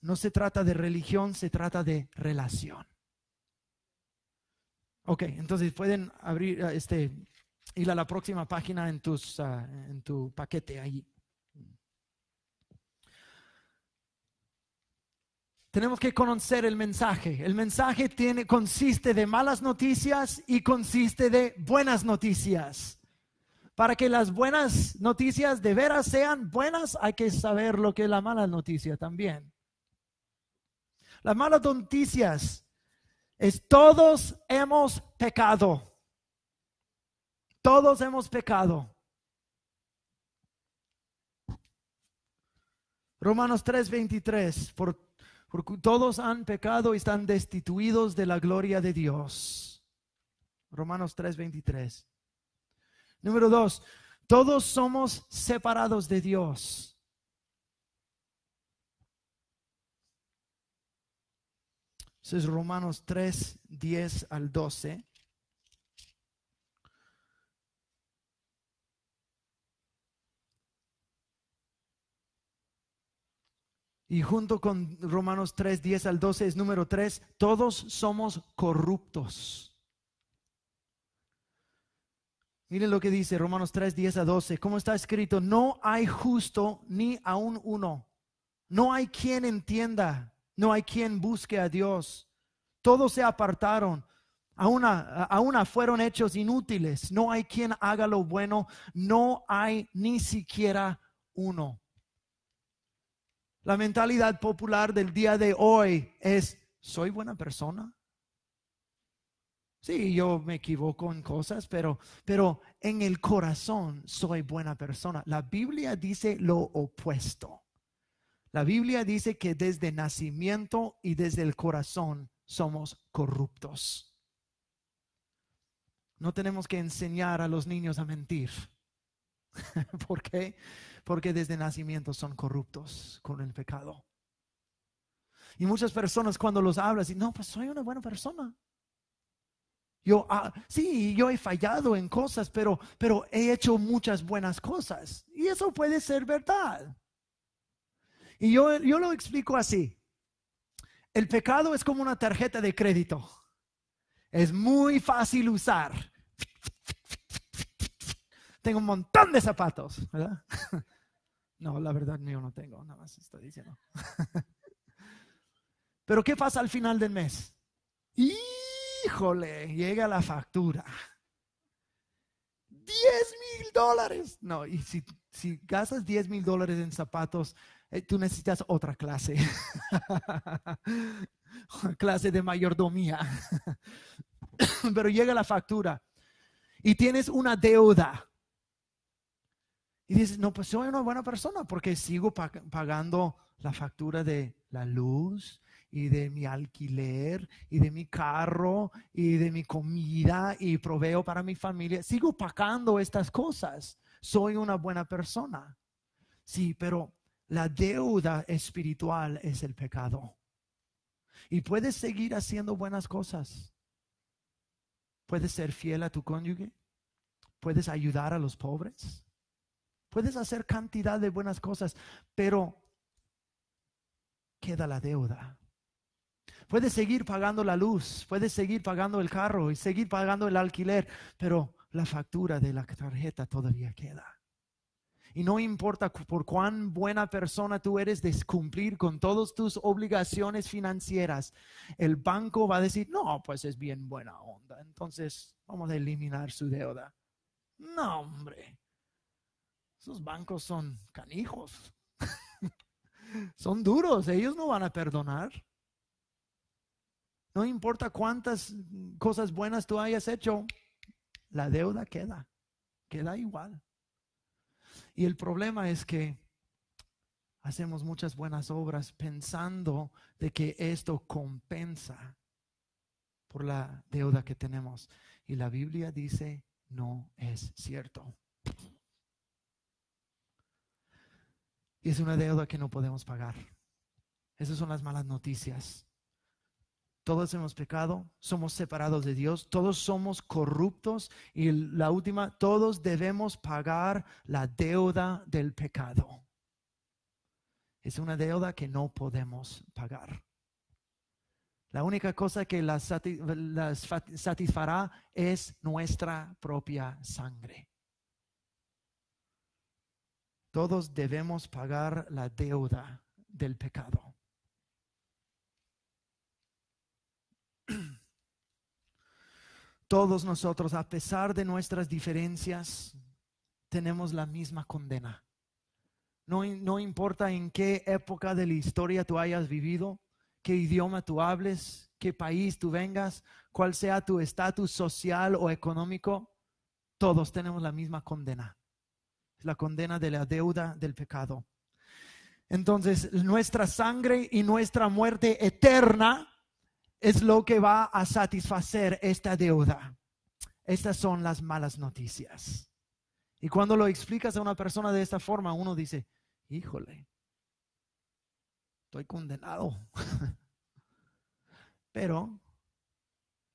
No se trata de religión, se trata de relación. Ok, entonces pueden abrir este ir a la próxima página en, tus, ah, en tu paquete ahí. Tenemos que conocer el mensaje. El mensaje tiene, consiste de malas noticias y consiste de buenas noticias. Para que las buenas noticias de veras sean buenas, hay que saber lo que es la mala noticia también. Las malas noticias es todos hemos pecado. Todos hemos pecado. Romanos 3:23, por, porque todos han pecado y están destituidos de la gloria de Dios. Romanos 3:23. Número dos, todos somos separados de Dios. Eso es Romanos 3, 10 al 12. Y junto con Romanos 3, 10 al 12 es número 3, todos somos corruptos. Miren lo que dice Romanos 3, 10 a 12. ¿Cómo está escrito? No hay justo ni aún uno. No hay quien entienda. No hay quien busque a Dios. Todos se apartaron. A a una fueron hechos inútiles. No hay quien haga lo bueno. No hay ni siquiera uno. La mentalidad popular del día de hoy es, ¿soy buena persona? Sí, yo me equivoco en cosas, pero, pero en el corazón soy buena persona. La Biblia dice lo opuesto. La Biblia dice que desde nacimiento y desde el corazón somos corruptos. No tenemos que enseñar a los niños a mentir. ¿Por qué? Porque desde nacimiento son corruptos con el pecado. Y muchas personas cuando los hablas, y no, pues soy una buena persona. Yo, ah, sí, yo he fallado en cosas, pero, pero he hecho muchas buenas cosas. Y eso puede ser verdad. Y yo, yo lo explico así. El pecado es como una tarjeta de crédito. Es muy fácil usar. Tengo un montón de zapatos, ¿verdad? No, la verdad yo no tengo, nada más estoy diciendo. Pero ¿qué pasa al final del mes? Híjole, llega la factura. 10 mil dólares. No, y si, gastas 10 mil dólares en zapatos, eh, tú necesitas otra clase. clase de mayordomía. Pero llega la factura y tienes una deuda y dices, no, pues soy una buena persona porque sigo pagando la factura de la luz y de mi alquiler y de mi carro y de mi comida y proveo para mi familia. Sigo pagando estas cosas. Soy una buena persona. Sí, pero la deuda espiritual es el pecado. Y puedes seguir haciendo buenas cosas. Puedes ser fiel a tu cónyuge. Puedes ayudar a los pobres puedes hacer cantidad de buenas cosas, pero queda la deuda. Puedes seguir pagando la luz, puedes seguir pagando el carro y seguir pagando el alquiler, pero la factura de la tarjeta todavía queda. Y no importa por cuán buena persona tú eres de cumplir con todas tus obligaciones financieras, el banco va a decir, no, pues es bien buena onda, entonces vamos a eliminar su deuda. No, hombre, esos bancos son canijos, son duros, ellos no van a perdonar. No importa cuántas cosas buenas tú hayas hecho, la deuda queda, queda igual. Y el problema es que hacemos muchas buenas obras pensando de que esto compensa por la deuda que tenemos. Y la Biblia dice, no es cierto. Y es una deuda que no podemos pagar. Esas son las malas noticias. Todos hemos pecado, somos separados de Dios, todos somos corruptos y la última, todos debemos pagar la deuda del pecado. Es una deuda que no podemos pagar. La única cosa que las, satisfará es nuestra propia sangre. Todos debemos pagar la deuda del pecado. Todos nosotros, a pesar de nuestras diferencias, tenemos la misma condena. No, no, importa en qué época de la historia tú hayas vivido, qué idioma tú hables, qué país tú vengas, cuál sea tu estatus social o económico, todos tenemos la misma condena. La condena de la deuda del pecado. Entonces, nuestra sangre y nuestra muerte eterna es lo que va a satisfacer esta deuda. Estas son las malas noticias. Y cuando lo explicas a una persona de esta forma, uno dice, híjole, estoy condenado. Pero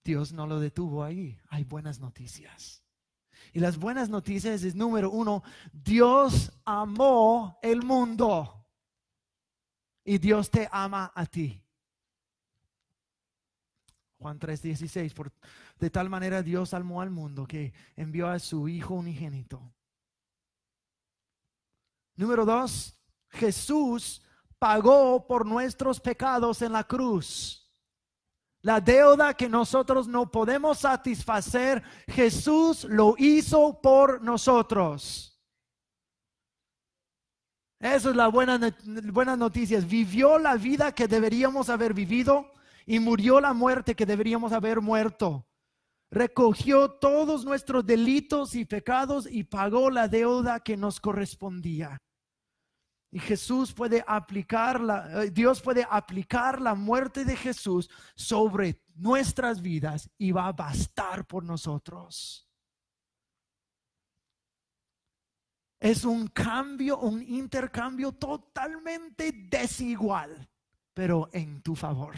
Dios no lo detuvo ahí. Hay buenas noticias. Y las buenas noticias es número uno, Dios amó el mundo. Y Dios te ama a ti. Juan 3:16, por de tal manera Dios amó al mundo que envió a su Hijo unigénito. Número dos, Jesús pagó por nuestros pecados en la cruz. La deuda que nosotros no podemos satisfacer, Jesús lo hizo por nosotros. Eso es la buena, buenas noticias. Vivió la vida que deberíamos haber vivido y murió la muerte que deberíamos haber muerto. Recogió todos nuestros delitos y pecados y pagó la deuda que nos correspondía. Y Jesús puede aplicar la, eh, Dios puede aplicar la muerte de Jesús sobre nuestras vidas y va a bastar por nosotros. Es un cambio, un intercambio totalmente desigual, pero en tu favor.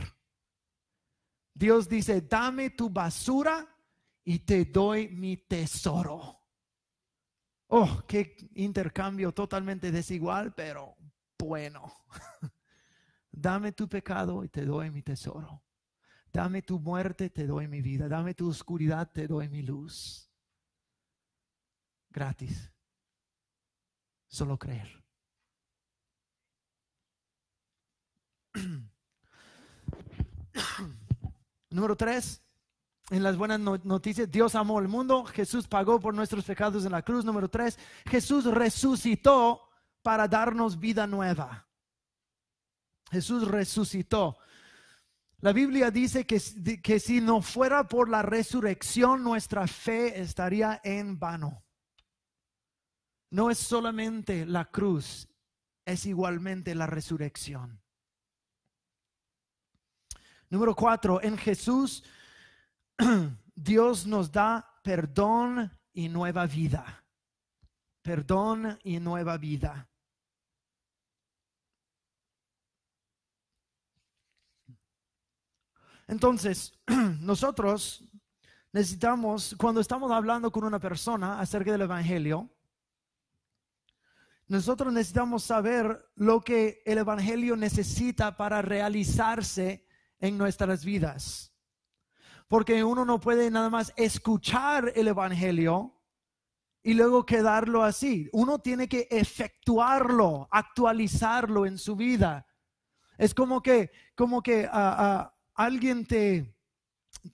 Dios dice, dame tu basura y te doy mi tesoro. Oh, qué intercambio totalmente desigual, pero bueno. Dame tu pecado y te doy mi tesoro. Dame tu muerte, te doy mi vida. Dame tu oscuridad, te doy mi luz. Gratis. Solo creer. Número tres, en las buenas noticias, Dios amó al mundo, Jesús pagó por nuestros pecados en la cruz. Número tres, Jesús resucitó para darnos vida nueva. Jesús resucitó. La Biblia dice que, que si no fuera por la resurrección, nuestra fe estaría en vano. No es solamente la cruz, es igualmente la resurrección. Número cuatro, en Jesús Dios nos da perdón y nueva vida. Perdón y nueva vida. Entonces, nosotros necesitamos, cuando estamos hablando con una persona acerca del Evangelio, nosotros necesitamos saber lo que el Evangelio necesita para realizarse en nuestras vidas. Porque uno no puede nada más escuchar el Evangelio y luego quedarlo así. Uno tiene que efectuarlo, actualizarlo en su vida. Es como que, como que alguien te,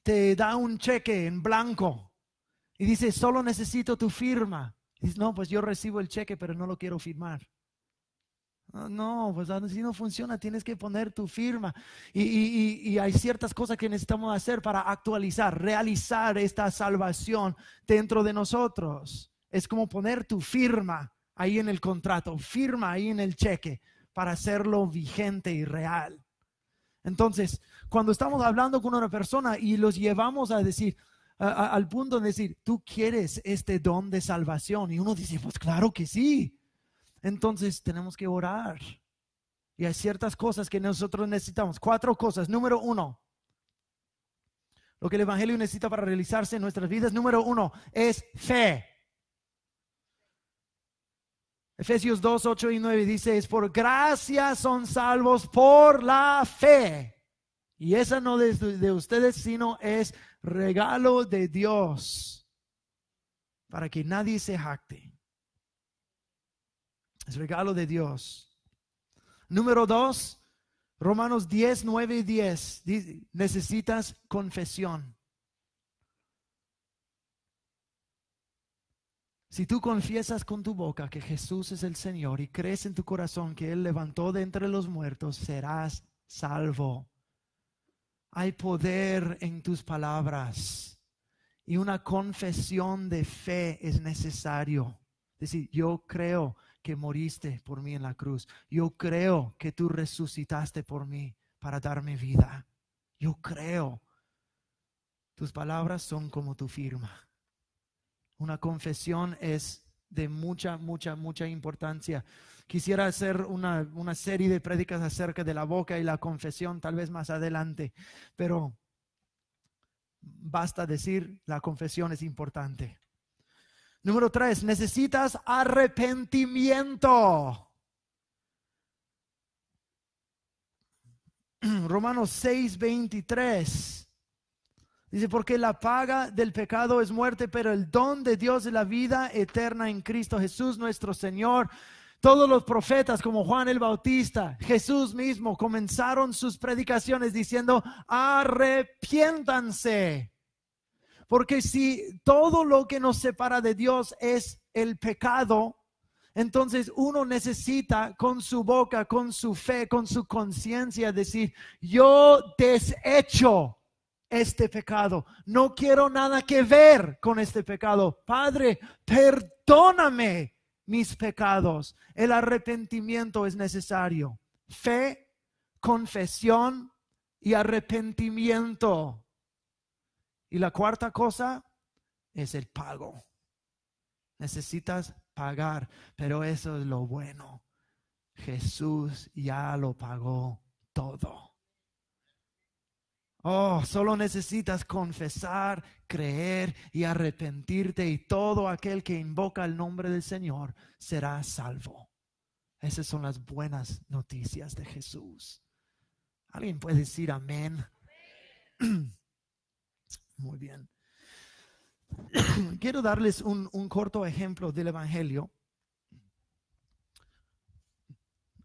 te da un cheque en blanco y dice, solo necesito tu firma. Dice, no, pues yo recibo el cheque, pero no lo quiero firmar. No, pues así no funciona, tienes que poner tu firma. Y, hay ciertas cosas que necesitamos hacer para actualizar, realizar esta salvación dentro de nosotros. Es como poner tu firma ahí en el contrato, firma ahí en el cheque para hacerlo vigente y real. Entonces, cuando estamos hablando con una persona y los llevamos a decir, al punto de decir, tú quieres este don de salvación. Y uno dice, pues claro que sí. Entonces tenemos que orar. Y hay ciertas cosas que nosotros necesitamos. Cuatro cosas. Número uno, lo que el Evangelio necesita para realizarse en nuestras vidas. Número uno es fe. Efesios 2, 8 y 9 dice, es por gracia son salvos por la fe. Y esa no es de ustedes, sino es regalo de Dios para que nadie se jacte. Es regalo de Dios. Número dos, Romanos 10, 9 y 10. necesitas confesión. Si tú confiesas con tu boca que Jesús es el Señor y crees en tu corazón que Él levantó de entre los muertos, serás salvo. Hay poder en tus palabras y una confesión de fe es necesario. Es decir, yo creo que moriste por mí en la cruz. Yo creo que tú resucitaste por mí para darme vida. Yo creo. Tus palabras son como tu firma. Una confesión es de mucha, mucha, mucha importancia. Quisiera hacer una, una serie de prédicas acerca de la boca y la confesión, tal vez más adelante, pero basta decir, la confesión es importante. Número tres, necesitas arrepentimiento. Romanos 6, 23. Dice, porque la paga del pecado es muerte, pero el don de Dios es la vida eterna en Cristo Jesús nuestro Señor. Todos los profetas como Juan el Bautista, Jesús mismo, comenzaron sus predicaciones diciendo, arrepiéntanse. Porque si todo lo que nos separa de Dios es el pecado, entonces uno necesita con su boca, con su fe, con su conciencia decir, yo desecho este pecado. No quiero nada que ver con este pecado. Padre, perdóname mis pecados. El arrepentimiento es necesario. Fe, confesión y arrepentimiento. Y la cuarta cosa es el pago. Necesitas pagar, pero eso es lo bueno. Jesús ya lo pagó todo. Oh, solo necesitas confesar, creer y arrepentirte y todo aquel que invoca el nombre del Señor será salvo. Esas son las buenas noticias de Jesús. ¿Alguien puede decir amén? Muy bien. Quiero darles un, corto ejemplo del Evangelio.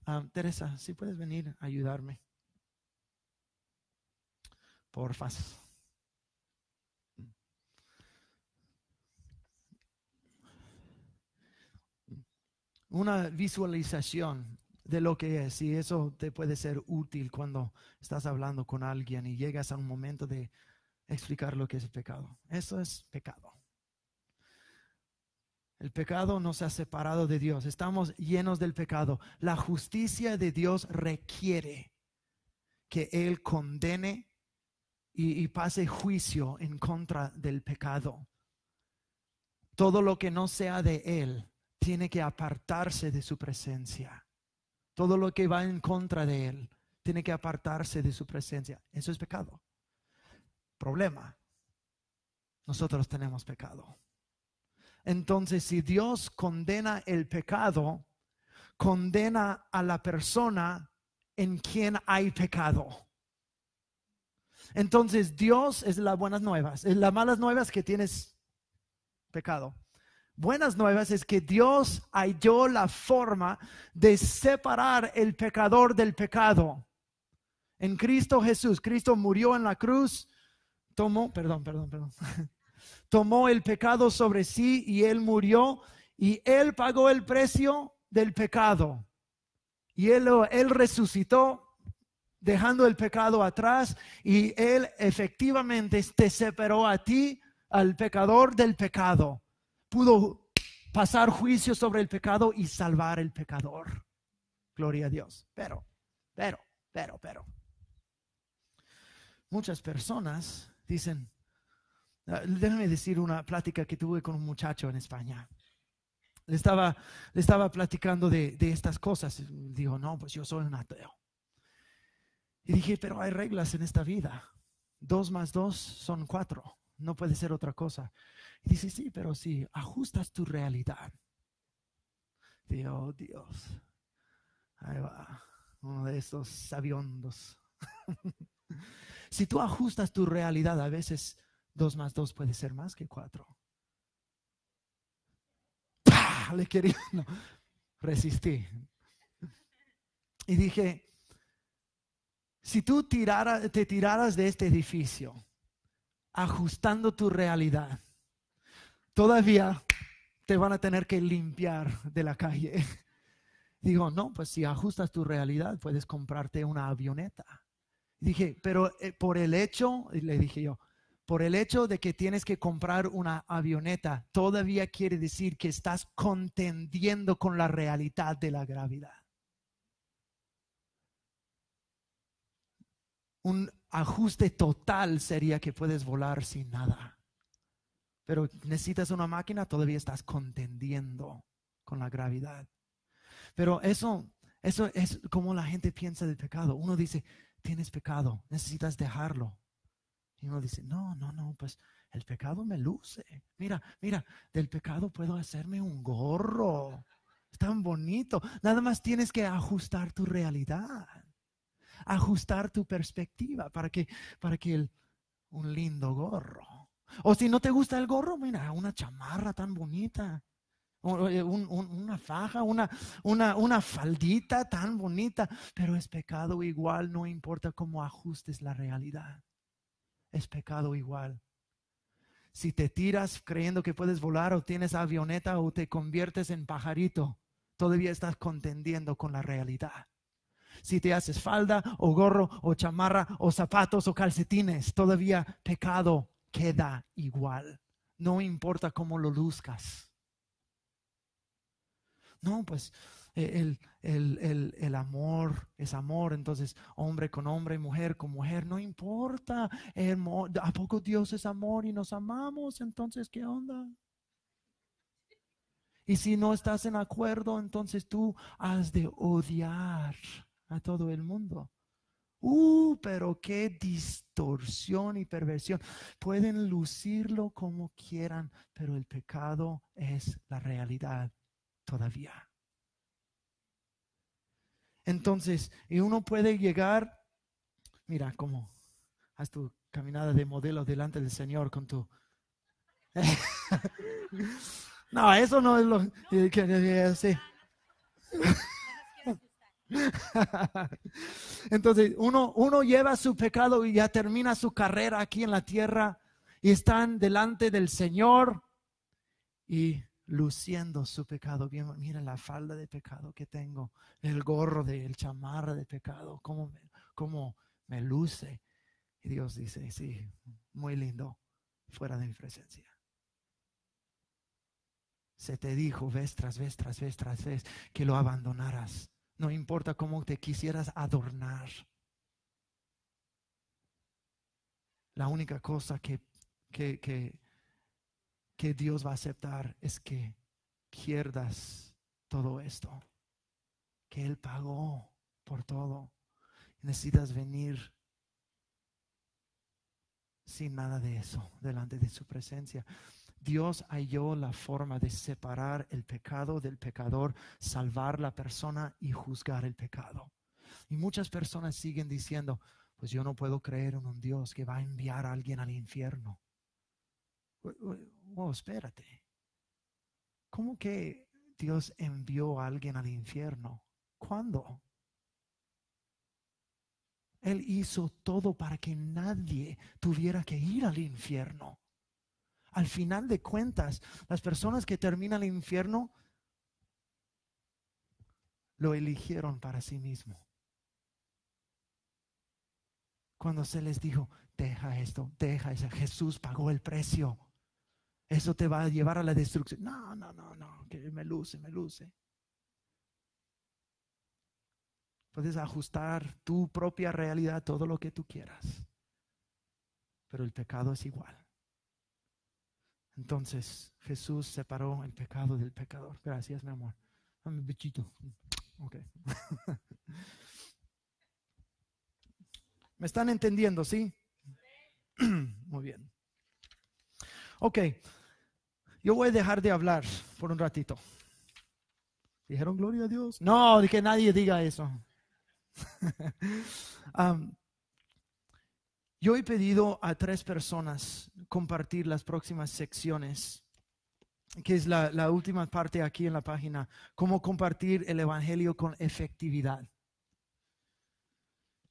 Ah, Teresa, si puedes venir a ayudarme. Porfa. Una visualización de lo que es y eso te puede ser útil cuando estás hablando con alguien y llegas a un momento de explicar lo que es el pecado. Eso es pecado. El pecado nos ha separado de Dios. Estamos llenos del pecado. La justicia de Dios requiere que Él condene y, pase juicio en contra del pecado. Todo lo que no sea de Él tiene que apartarse de su presencia. Todo lo que va en contra de Él tiene que apartarse de su presencia. Eso es pecado. Problema. Nosotros tenemos pecado. Entonces, si Dios condena el pecado, condena a la persona en quien hay pecado. Entonces Dios es las buenas nuevas. Las malas nuevas que tienes pecado. Buenas nuevas es que Dios halló la forma de separar el pecador del pecado. En Cristo Jesús, Cristo murió en la cruz, tomó, perdón, perdón, perdón, tomó el pecado sobre sí y él murió y él pagó el precio del pecado. Y él, resucitó dejando el pecado atrás y él efectivamente te separó a ti, al pecador del pecado. Pudo pasar juicio sobre el pecado y salvar el pecador. Gloria a Dios. Pero, pero, pero, pero. Muchas personas dicen, ah, déjame decir una plática que tuve con un muchacho en España. Le estaba, le estaba platicando de, de estas cosas. Dijo, no, pues yo soy un ateo. Y dije, pero hay reglas en esta vida. Dos más dos son cuatro. No puede ser otra cosa. Y dice, sí, pero si ajustas tu realidad. Dios, oh, Dios. Ahí va. Uno de estos sabiondos. si tú ajustas tu realidad, a veces dos más dos puede ser más que cuatro. Le quería, resistí. Y dije, si tú te tiraras de este edificio, ajustando tu realidad, todavía te van a tener que limpiar de la calle. Digo, no, pues si ajustas tu realidad, puedes comprarte una avioneta. Dije, pero eh, por el hecho, le dije yo, por el hecho de que tienes que comprar una avioneta, todavía quiere decir que estás contendiendo con la realidad de la gravedad. un ajuste total sería que puedes volar sin nada. Pero necesitas una máquina, todavía estás contendiendo con la gravedad. Pero eso, eso es como la gente piensa del pecado. Uno dice, tienes pecado, necesitas dejarlo. Y uno dice, no, no, no, pues el pecado me luce. Mira, mira, del pecado puedo hacerme un gorro. Es tan bonito. Nada más tienes que ajustar tu realidad ajustar tu perspectiva para que, para que un lindo gorro. O si no te gusta el gorro, mira, una chamarra tan bonita. Una faja, una, una, una faldita tan bonita, pero es pecado igual, no importa cómo ajustes la realidad. Es pecado igual. Si te tiras creyendo que puedes volar o tienes avioneta o te conviertes en pajarito, todavía estás contendiendo con la realidad si te haces falda o gorro o chamarra o zapatos o calcetines, todavía pecado queda igual. No importa cómo lo luzcas. No, pues eh, el, amor es amor, entonces hombre con hombre, mujer con mujer, no importa. ¿A poco Dios es amor y nos amamos? Entonces, ¿qué onda? Y si no estás en acuerdo, entonces tú has de odiar a todo el mundo. Uh, pero qué distorsión y perversión. Pueden lucirlo como quieran, pero el pecado es la realidad todavía. Entonces, y uno puede llegar, mira, como haz tu caminada de modelo delante del Señor con tu... no, eso no es lo que... Sí. Entonces, uno, uno lleva su pecado y ya termina su carrera aquí en la tierra y están delante del Señor y luciendo su pecado. Mira la falda de pecado que tengo, el gorro del el chamarra de pecado, cómo me, cómo me luce. Y Dios dice, sí, muy lindo, fuera de mi presencia. Se te dijo vez tras vez, tras vez, tras vez, que lo abandonaras no importa cómo te quisieras adornar. La única cosa que, que, que, Dios va a aceptar es que pierdas todo esto. Que Él pagó por todo. Necesitas venir sin nada de eso delante de su presencia. Dios halló la forma de separar el pecado del pecador, salvar la persona y juzgar el pecado. Y muchas personas siguen diciendo, pues yo no puedo creer en un Dios que va a enviar a alguien al infierno. Oh, espérate. ¿Cómo que Dios envió a alguien al infierno? ¿Cuándo? Él hizo todo para que nadie tuviera que ir al infierno. Al final de cuentas, las personas que terminan el infierno lo eligieron para sí mismo. Cuando se les dijo, deja esto, deja eso, Jesús pagó el precio. Eso te va a llevar a la destrucción. No, no, no, no, que me luce, me luce. Puedes ajustar tu propia realidad todo lo que tú quieras. Pero el pecado es igual. Entonces Jesús separó el pecado del pecador. Gracias, mi amor. Dame un bichito. Ok. ¿Me están entendiendo? ¿Sí? Muy bien. Ok. Yo voy a dejar de hablar por un ratito. ¿Dijeron gloria a Dios? No, que nadie diga eso. yo he pedido a tres personas compartir las próximas secciones, que es la, la, última parte aquí en la página, cómo compartir el Evangelio con efectividad.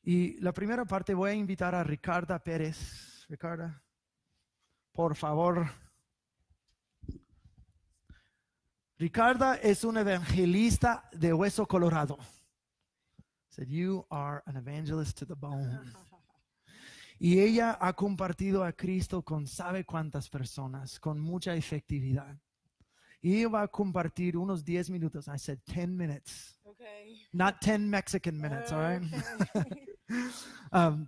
Y la primera parte voy a invitar a Ricarda Pérez. Ricarda, por favor. Ricarda es una evangelista de hueso colorado said, You are an evangelist to the bone. Y ella ha compartido a Cristo con sabe cuántas personas, con mucha efectividad. Y ella va a compartir unos 10 minutos. I said 10 minutes. Okay. Not 10 Mexican minutes, all right? um,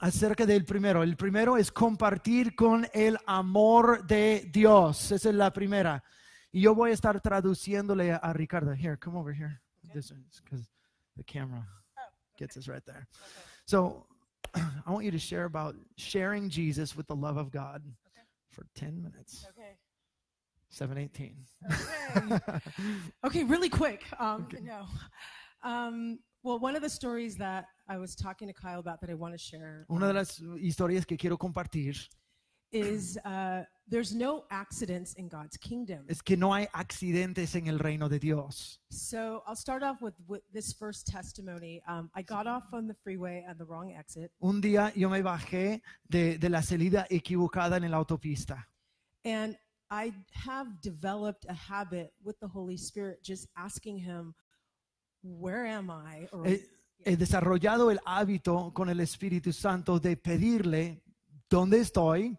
acerca del primero. El primero es compartir con el amor de Dios. Esa es la primera. Y yo voy a estar traduciéndole a Ricardo. Here, come over here. Okay. This is because the camera oh, gets us right there. Okay. So I want you to share about sharing Jesus with the love of God okay. for 10 minutes. Okay. 718. Okay. okay, really quick. Um, okay. No. Um, well, one of the stories that I was talking to Kyle about that I want to share. Una de um, las historias que quiero compartir is uh, there's no accidents in God's kingdom. es que no hay accidentes en el reino de Dios. So I'll start off with, with this first testimony. Um, I got off on the freeway at the wrong exit, Un día yo me bajé de, de la salida equivocada en la autopista and I have developed a habit with the Holy Spirit just asking Him, Where am I? Or, He, he desarrollado el hábito con el Espíritu Santo de pedirle, ¿dónde estoy?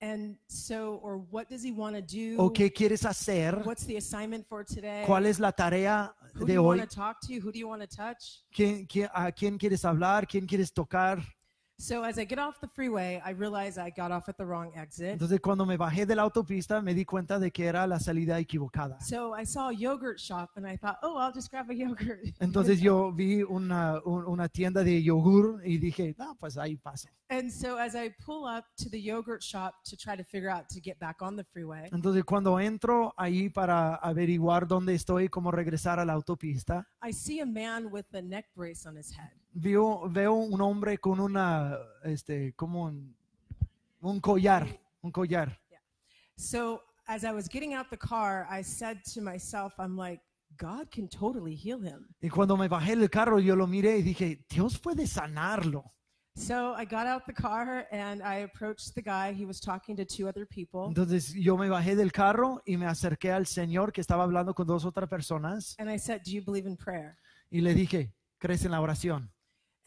And so, or what does he want to do? ¿O qué quieres hacer? What's the assignment for today? ¿Cuál es la tarea Who do de you hoy? want to talk to? Who do you want to touch? ¿Quién, quién- a quién quieres hablar? ¿Quién quieres tocar? So as I get off the freeway, I realize I got off at the wrong exit. Entonces cuando me bajé de la autopista me di cuenta de que era la salida equivocada. So I saw a yogurt shop and I thought, oh, I'll just grab a yogurt. Entonces yo vi una, un- una tienda de yogur y dije, ah, pues ahí paso. And so as I pull up to the yogurt shop to try to figure out to get back on the freeway, Entonces cuando entro ahí para averiguar dónde estoy, cómo regresar a la autopista, I see a man with a neck brace on his head. Veo, veo un hombre con una, este, como un, un collar, un collar. So as I was getting out the car, I said to myself, I'm like, God can totally heal him. Y cuando me bajé del carro yo lo miré y dije, Dios puede sanarlo. So I got out the car and I approached the guy. He was talking to two other people. Entonces yo me bajé del carro y me acerqué al Señor que estaba hablando con dos otras personas And I said, Do you believe in prayer? y le dije, ¿crees en la oración?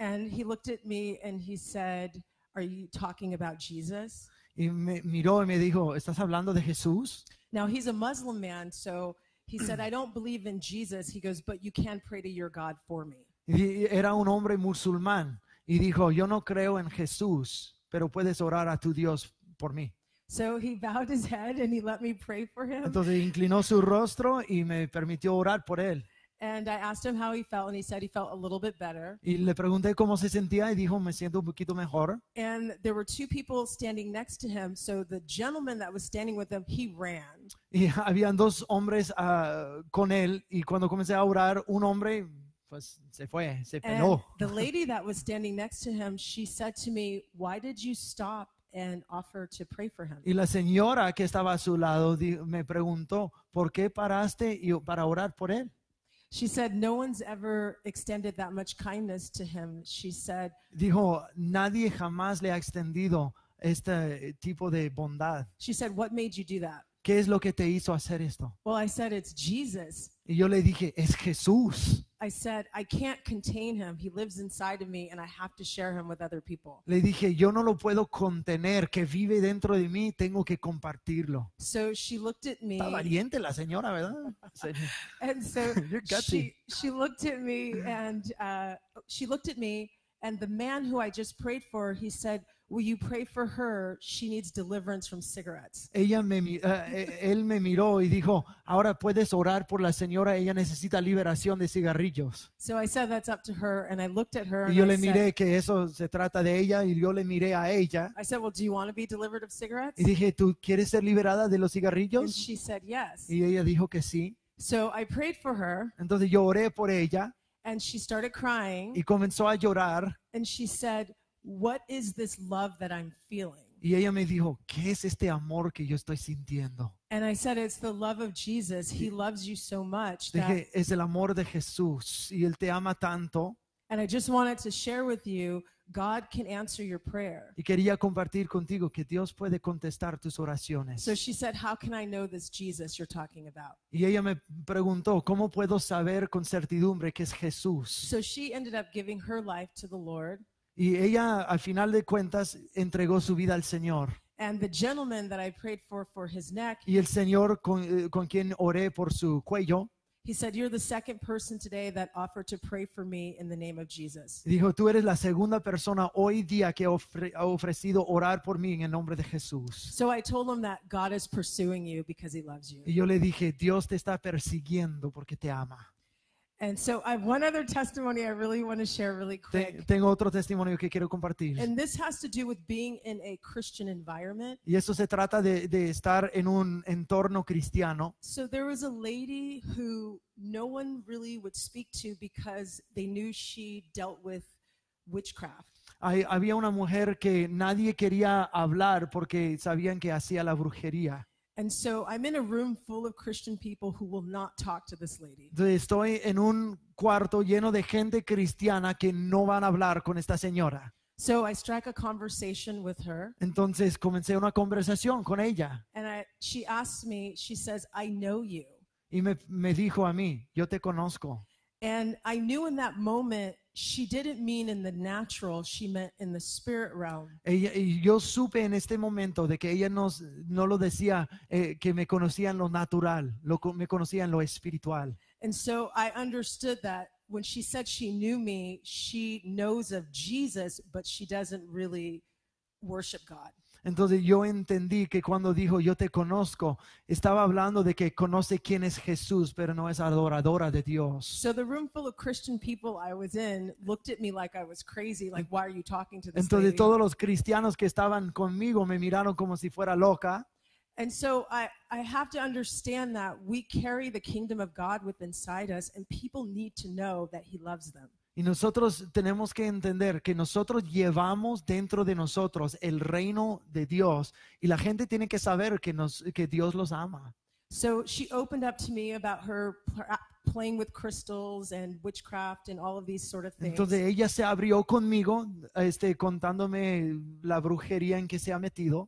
And he looked at me and he said, Are you talking about Jesus? Y me miró y me dijo, ¿estás hablando de Jesús? Now he's a Muslim man, so he said, I don't believe in Jesus. He goes, But you can pray to your God for me. Y era un hombre musulmán y dijo, yo no creo en Jesús, pero puedes orar a tu Dios por mí. So he bowed his head and he let me pray for him. Entonces inclinó su rostro y me permitió orar por él. And I asked him how he felt, and he said he felt a little bit better. Y le pregunté cómo se sentía y dijo, me siento un poquito mejor. And there were two people standing next to him. So the gentleman that was standing with him, he ran. Y habían dos hombres ah, con él y cuando comencé a orar, un hombre pues se fue, se And peló. the lady that was standing next to him, she said to me, Why did you stop and offer to pray for him? Y la señora que estaba a su lado me preguntó, ¿por qué paraste para orar por él? She said, No one's ever extended that much kindness to him. She said, Dijo, nadie jamás le ha extendido este tipo de bondad. She said, What made you do that? ¿Qué es lo que te hizo hacer esto? Well, I said, It's Jesus. Y yo le dije, es Jesús. I said, I can't contain him. He lives inside of me, and I have to share him with other people. Le dije, yo no lo puedo contener, que vive dentro de mí, tengo que compartirlo. So she looked at me, Está valiente la señora, ¿verdad? And so she, she looked at me, and uh, she looked at me, and the man who I just prayed for, he said, Will you pray for her? She needs deliverance from cigarettes. Ella me, eh, él me miró y dijo, ahora puedes orar por la señora, ella necesita liberación de cigarrillos. So I said, That's up to her. And I looked at her, Y and yo I le said, miré que eso se trata de ella y yo le miré a ella I said, Well, do you want to be delivered of cigarettes? y dije, ¿tú quieres ser liberada de los And cigarrillos? she said, Yes. Y ella dijo que sí. So I prayed for her, Entonces yo oré por ella and she started crying. y comenzó a llorar And she said, What is this love that I'm feeling? y ella me dijo, ¿qué es este amor que yo estoy sintiendo? And I said, It's the love of Jesus. He loves you so much. That, Dije, es el amor de Jesús y él te ama tanto and I just wanted to share with you God can answer your prayer. y quería compartir contigo que Dios puede contestar tus oraciones. So she said, How can I know this Jesus you're talking about? Y ella me preguntó, ¿cómo puedo saber con certidumbre que es Jesús? So she ended up giving her life to the Lord. Y ella, al final de cuentas, entregó su vida al Señor. And the gentleman that I prayed for for his neck, Y el Señor con, eh, con quien oré por su cuello, he said, You're the second person today that offered to pray for me in the name of Jesus. dijo, tú eres la segunda persona hoy día que ha ofre- ha ofrecido orar por mí en el nombre de Jesús. So I told him that God is pursuing you because he loves you. Y yo le dije, Dios te está persiguiendo porque te ama. And so I have one other testimony I really want to share really quick. tengo otro testimonio que quiero compartir. And this has to do with being in a Christian environment. Y eso se trata de, de estar en un entorno cristiano. So there was a lady who no one really would speak to because they knew she dealt with witchcraft. Hay- había una mujer que nadie quería hablar porque sabían que hacía la brujería. And so I'm in a room full of Christian people who will not talk to this lady. Estoy en un cuarto lleno de gente cristiana que no van a hablar con esta señora. So I strike a conversation with her Entonces comencé una conversación con ella and I, she asks me, she says, I know you. y me, me dijo a mí, yo te conozco. And I knew in that moment she didn't mean in the natural, she meant in the spirit realm. Ella- yo supe en este momento de que ella nos, no lo decía eh, que me conocía en lo natural, lo, me conocía en lo espiritual. And so I understood that when she said she knew me, she knows of Jesus, but she doesn't really worship God. Entonces yo entendí que cuando dijo yo te conozco, estaba hablando de que conoce quién es Jesús, pero no es adoradora de Dios. So the room full of Christian people I was in looked at me like I was crazy, like, why are you talking to this Entonces lady? todos los cristianos que estaban conmigo me miraron como si fuera loca. And so I, I have to understand that we carry the kingdom of God within inside us, and people need to know that He loves them. Y nosotros tenemos que entender que nosotros llevamos dentro de nosotros el reino de Dios y la gente tiene que saber que, nos, que Dios los ama. So she opened up to me about her pl- playing with crystals and witchcraft and all of these sort of things. Entonces ella se abrió conmigo, este, contándome la brujería en que se ha metido.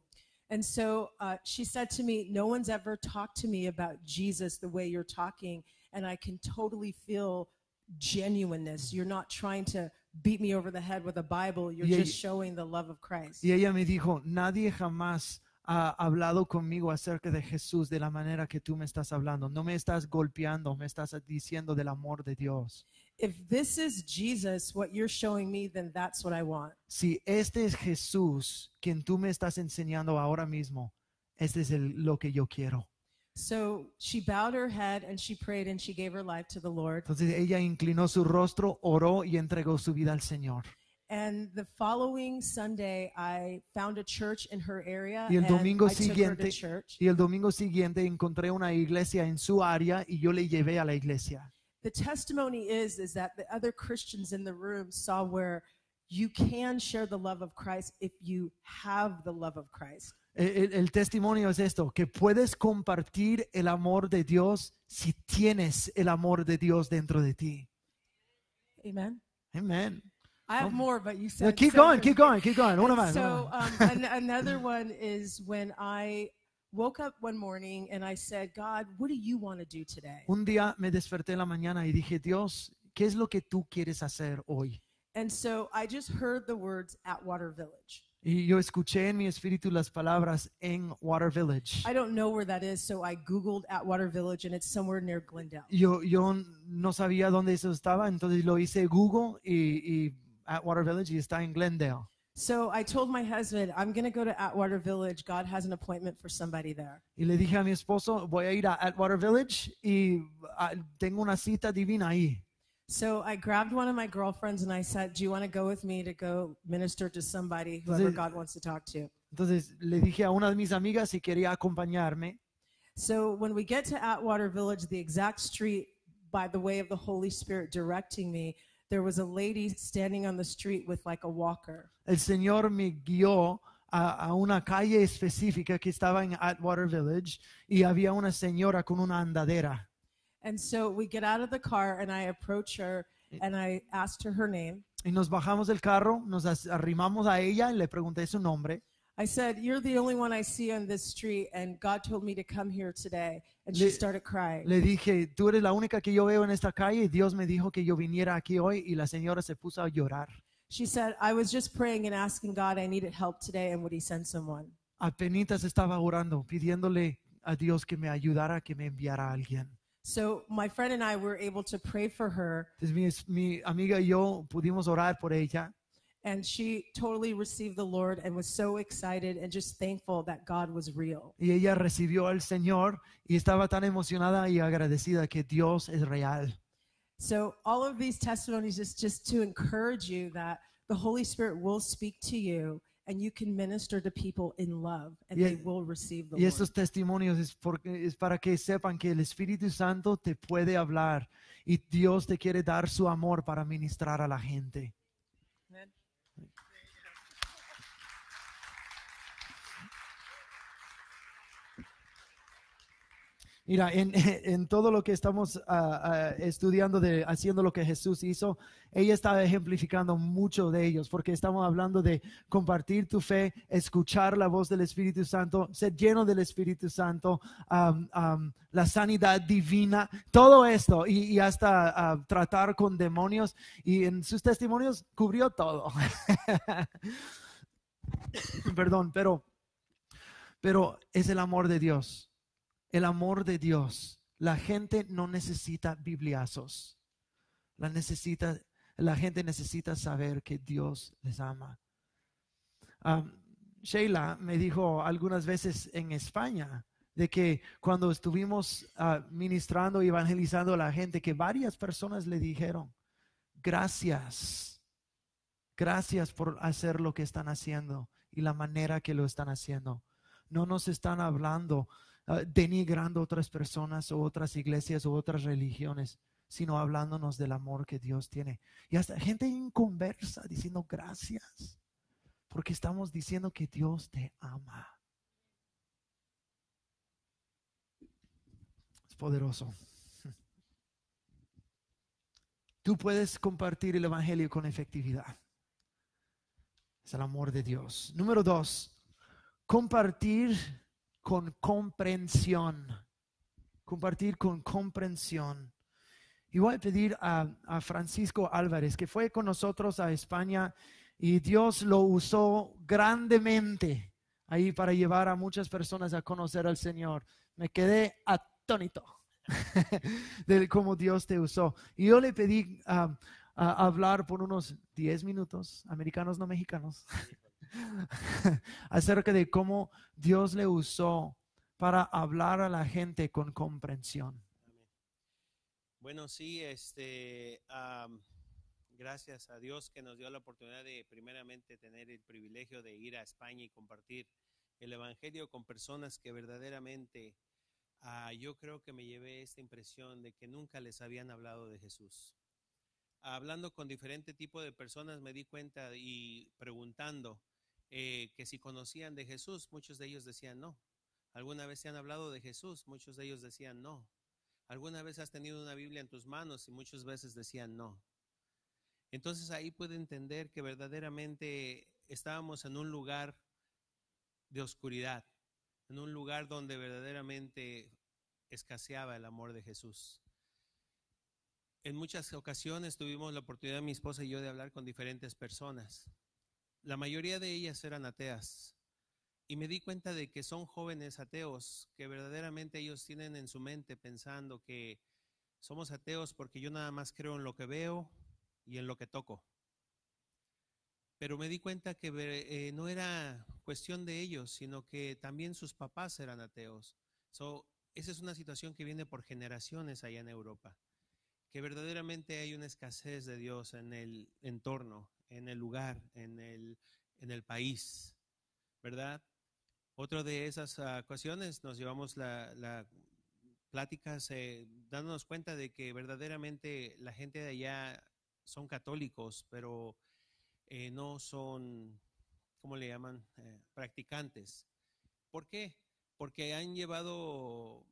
And so uh, she said to me, No one's ever talked to me about Jesus the way you're talking, and I can totally feel genuineness. You're not trying to beat me over the head with a Bible, you're Y ella- just showing the love of Christ. Y ella me dijo, nadie jamás ha hablado conmigo acerca de Jesús de la manera que tú me estás hablando. No me estás golpeando, me estás diciendo del amor de Dios. If this is Jesus, what you're showing me, then that's what I want. Si este es Jesús, quien tú me estás enseñando ahora mismo, este es el- lo que yo quiero. So she bowed her head and she prayed and she gave her life to the Lord. Entonces ella inclinó su rostro, oró y entregó su vida al Señor. And the following Sunday, I found a church in her area. Y el and domingo I took her to siguiente, church. y el domingo siguiente encontré una iglesia en su área y yo le llevé a la iglesia. The testimony is is that the other Christians in the room saw where you can share the love of Christ if you have the love of Christ. El, testimonio es esto, que puedes compartir el amor de Dios si tienes el amor de Dios dentro de ti. Amen. Amen. I have Oh. more, but you said keep so going, keep going, keep going. Una más. So um, an- another one is when I woke up one morning and I said, God, what do you want to do today? Un día me desperté en la mañana y dije, Dios, ¿qué es lo que tú quieres hacer hoy? And so I just heard the words Atwater Village. Y yo escuché en mi espíritu las palabras en Water Village. I don't know where that is, so I Googled Atwater Village and it's somewhere near Glendale. Yo, yo no sabía dónde eso estaba, entonces lo hice Google y, y Atwater Village y está en Glendale. So I told my husband, I'm going to go to Atwater Village. God has an appointment for somebody there. Y le dije a mi esposo, voy a ir a Atwater Village y ah, tengo una cita divina ahí. So I grabbed one of my girlfriends and I said, Do you want to go with me to go minister to somebody, whoever Entonces- God wants to talk to? Entonces le dije a una de mis amigas si quería acompañarme. So when we get to Atwater Village, the exact street by the way of the Holy Spirit directing me, there was a lady standing on the street with like a walker. El Señor me guió a, a una calle específica que estaba en Atwater Village y había una señora con una andadera. And so we get out of the car and I approach her and I asked her her name. Y nos bajamos del carro, nos arrimamos a ella y le pregunté su nombre. I said, You're the only one I see on this street, and God told me to come here today. And she Le- started crying. Le dije, tú eres la única que yo veo en esta calle y Dios me dijo que yo viniera aquí hoy y la señora se puso a llorar. She said, I was just praying and asking God I needed help today, and would He send someone? Apenitas estaba orando, pidiéndole a Dios que me ayudara, que me enviara a alguien. So my friend and I were able to pray for her, Entonces mi, mi amiga y yo pudimos orar por ella and she totally received the Lord and was so excited and just thankful that God was real. y ella recibió al Señor y estaba tan emocionada y agradecida que Dios es real. So all of these testimonies is just to encourage you that the Holy Spirit will speak to you and you can minister to people in love and Y- they will receive the Y Lord. estos testimonios es, porque, es para que sepan que el Espíritu Santo te puede hablar y Dios te quiere dar su amor para ministrar a la gente. Mira, en, en todo lo que estamos ah, ah, estudiando de haciendo lo que Jesús hizo, ella está ejemplificando mucho de ellos, porque estamos hablando de compartir tu fe, escuchar la voz del Espíritu Santo, ser lleno del Espíritu Santo, la sanidad divina, todo esto, y, y hasta ah, tratar con demonios, y en sus testimonios cubrió todo. Perdón, pero, pero es el amor de Dios el amor de Dios. La gente no necesita bibliazos. La, necesita, la gente necesita saber que Dios les ama. Um, Sheila me dijo algunas veces en España de que cuando estuvimos ah, ministrando y evangelizando a la gente, que varias personas le dijeron, gracias, gracias por hacer lo que están haciendo y la manera que lo están haciendo. No nos están hablando ah, denigrando otras personas o otras iglesias o otras religiones, sino hablándonos del amor que Dios tiene. Y hasta gente inconversa diciendo gracias, porque estamos diciendo que Dios te ama. Es poderoso. Tú puedes compartir el Evangelio con efectividad. Es el amor de Dios. Número dos, compartir con comprensión. Compartir con comprensión. Y voy a pedir a, Francisco Álvarez, que fue con nosotros a España y Dios lo usó grandemente ahí para llevar a muchas personas a conocer al Señor. Me quedé atónito de cómo Dios te usó. Y yo le pedí um, a hablar por unos 10 minutos, americanos no mexicanos, acerca de cómo Dios le usó para hablar a la gente con comprensión. Bueno, sí, este, gracias a Dios que nos dio la oportunidad de primeramente tener el privilegio de ir a España y compartir el Evangelio con personas que verdaderamente ah, yo creo que me llevé esta impresión de que nunca les habían hablado de Jesús. Hablando con diferente tipo de personas me di cuenta y preguntando eh, que si conocían de Jesús, muchos de ellos decían no. ¿Alguna vez se han hablado de Jesús? Muchos de ellos decían no. ¿Alguna vez has tenido una Biblia en tus manos? Y muchas veces decían no. Entonces ahí puede entender que verdaderamente estábamos en un lugar de oscuridad, en un lugar donde verdaderamente escaseaba el amor de Jesús. En muchas ocasiones tuvimos la oportunidad, mi esposa y yo, de hablar con diferentes personas. La mayoría de ellas eran ateas. Y me di cuenta de que son jóvenes ateos, que verdaderamente ellos tienen en su mente pensando que somos ateos porque yo nada más creo en lo que veo y en lo que toco. Pero me di cuenta que eh, no era cuestión de ellos, sino que también sus papás eran ateos. So, esa es una situación que viene por generaciones allá en Europa, que verdaderamente hay una escasez de Dios en el entorno, en el lugar, en el, en el país, ¿verdad? Otra de esas ah, ocasiones nos llevamos la, la plática eh, dándonos cuenta de que verdaderamente la gente de allá son católicos, pero eh, no son, ¿cómo le llaman? Eh, practicantes. ¿Por qué? Porque han llevado,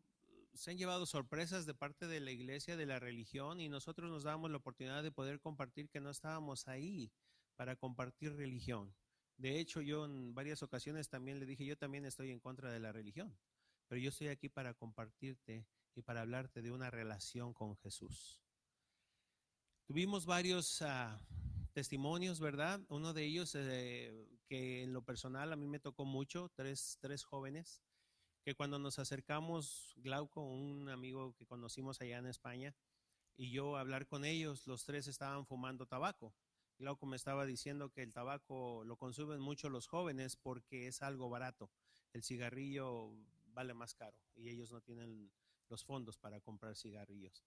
se han llevado sorpresas de parte de la iglesia, de la religión, y nosotros nos damos la oportunidad de poder compartir que no estábamos ahí para compartir religión. De hecho, yo en varias ocasiones también le dije, yo también estoy en contra de la religión, pero yo estoy aquí para compartirte y para hablarte de una relación con Jesús. Tuvimos varios uh, testimonios, ¿verdad? Uno de ellos eh, que en lo personal a mí me tocó mucho, tres, tres jóvenes, que cuando nos acercamos, Glauco, un amigo que conocimos allá en España, y yo hablar con ellos, los tres estaban fumando tabaco. Glauco me estaba diciendo que el tabaco lo consumen mucho los jóvenes porque es algo barato. El cigarrillo vale más caro y ellos no tienen los fondos para comprar cigarrillos.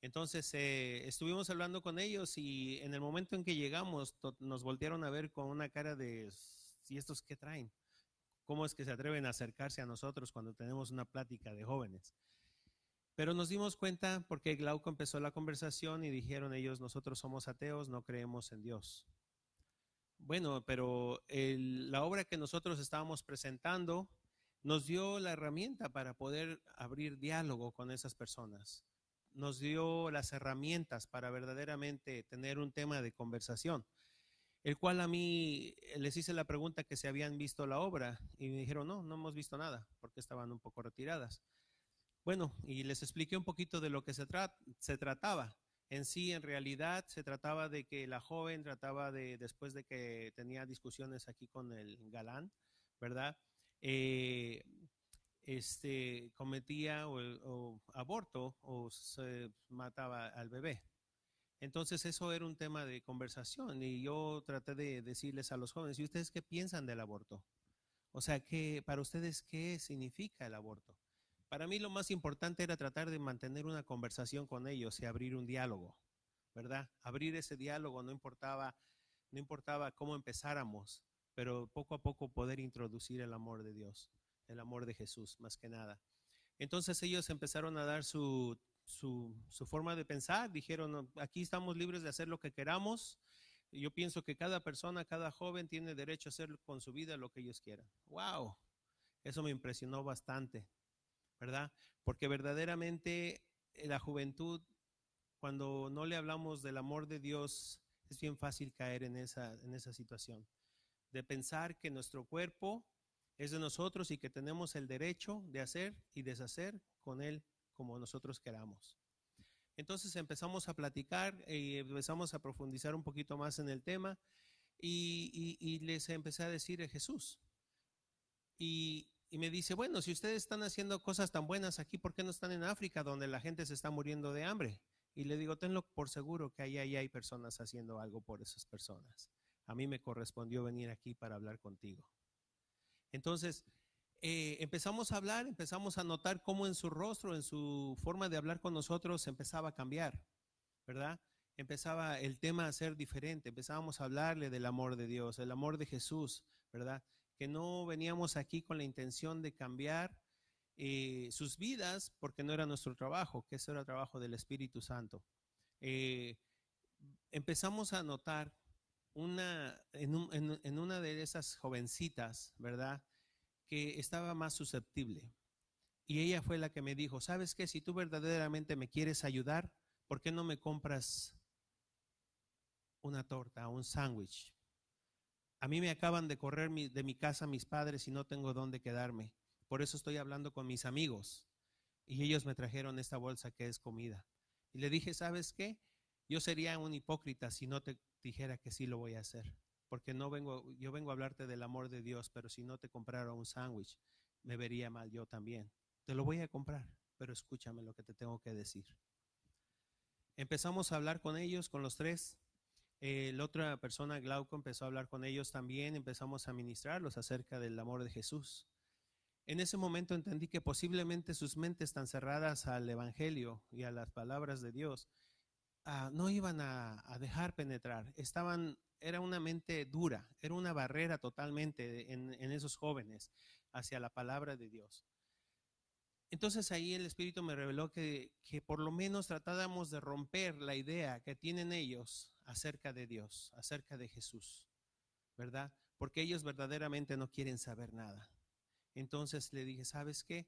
Entonces eh, estuvimos hablando con ellos y en el momento en que llegamos nos voltearon a ver con una cara de, ¿y estos qué traen? ¿Cómo es que se atreven a acercarse a nosotros cuando tenemos una plática de jóvenes? Pero nos dimos cuenta porque Glauco empezó la conversación y dijeron ellos, nosotros somos ateos, no creemos en Dios. Bueno, pero la obra que nosotros estábamos presentando nos dio la herramienta para poder abrir diálogo con esas personas. Nos dio las herramientas para verdaderamente tener un tema de conversación, el cual a mí les hice la pregunta que se habían visto la obra y me dijeron, no, no hemos visto nada, porque estaban un poco retiradas. Bueno, y les expliqué un poquito de lo que se, se trataba. En sí, en realidad, se trataba de que la joven trataba de, después de que tenía discusiones aquí con el galán, ¿verdad? Eh, este, cometía o, o aborto o se mataba al bebé. Entonces eso era un tema de conversación y yo traté de decirles a los jóvenes, ¿y ustedes qué piensan del aborto? O sea, que para ustedes, ¿qué significa el aborto? Para mí lo más importante era tratar de mantener una conversación con ellos y abrir un diálogo, ¿verdad? Abrir ese diálogo no importaba, no importaba cómo empezáramos, pero poco a poco poder introducir el amor de Dios, el amor de Jesús, más que nada. Entonces ellos empezaron a dar su, su, forma de pensar, dijeron, aquí estamos libres de hacer lo que queramos. Yo pienso que cada persona, cada joven tiene derecho a hacer con su vida lo que ellos quieran. ¡Wow! Eso me impresionó bastante. ¿Verdad? Porque verdaderamente eh, la juventud, cuando no le hablamos del amor de Dios, es bien fácil caer en esa, en esa situación, de pensar que nuestro cuerpo es de nosotros y que tenemos el derecho de hacer y deshacer con él como nosotros queramos. Entonces empezamos a platicar y empezamos a profundizar un poquito más en el tema y, y, y les empecé a decir Jesús. Y, y me dice, bueno, si ustedes están haciendo cosas tan buenas aquí, ¿por qué no están en África donde la gente se está muriendo de hambre? Y le digo, tenlo por seguro que ahí, ahí hay personas haciendo algo por esas personas. A mí me correspondió venir aquí para hablar contigo. Entonces, eh, empezamos a hablar, empezamos a notar cómo en su rostro, en su forma de hablar con nosotros, empezaba a cambiar, ¿verdad? Empezaba el tema a ser diferente, empezábamos a hablarle del amor de Dios, el amor de Jesús, ¿verdad? Que no veníamos aquí con la intención de cambiar eh, sus vidas porque no era nuestro trabajo, que eso era trabajo del Espíritu Santo. Eh, empezamos a notar una, en, un- en- en una de esas jovencitas, ¿verdad? Que estaba más susceptible. Y ella fue la que me dijo, ¿sabes qué? Si tú verdaderamente me quieres ayudar, ¿por qué no me compras una torta, un sándwich? A mí me acaban de correr de mi casa mis padres y no tengo dónde quedarme. Por eso estoy hablando con mis amigos. Y ellos me trajeron esta bolsa que es comida. Y le dije, ¿sabes qué? Yo sería un hipócrita si no te dijera que sí lo voy a hacer. Porque no vengo, yo vengo a hablarte del amor de Dios, pero si no te comprara un sándwich, me vería mal yo también. Te lo voy a comprar, pero escúchame lo que te tengo que decir. Empezamos a hablar con ellos, con los tres. Eh, la otra persona, Glauco, empezó a hablar con ellos también. Empezamos a ministrarlos acerca del amor de Jesús. En ese momento entendí que posiblemente sus mentes tan cerradas al Evangelio y a las palabras de Dios ah, no iban a, dejar penetrar. Estaban, era una mente dura, era una barrera totalmente en, en esos jóvenes hacia la palabra de Dios. Entonces ahí el Espíritu me reveló que, que por lo menos tratáramos de romper la idea que tienen ellos acerca de Dios, acerca de Jesús, ¿verdad? Porque ellos verdaderamente no quieren saber nada. Entonces le dije, ¿sabes qué?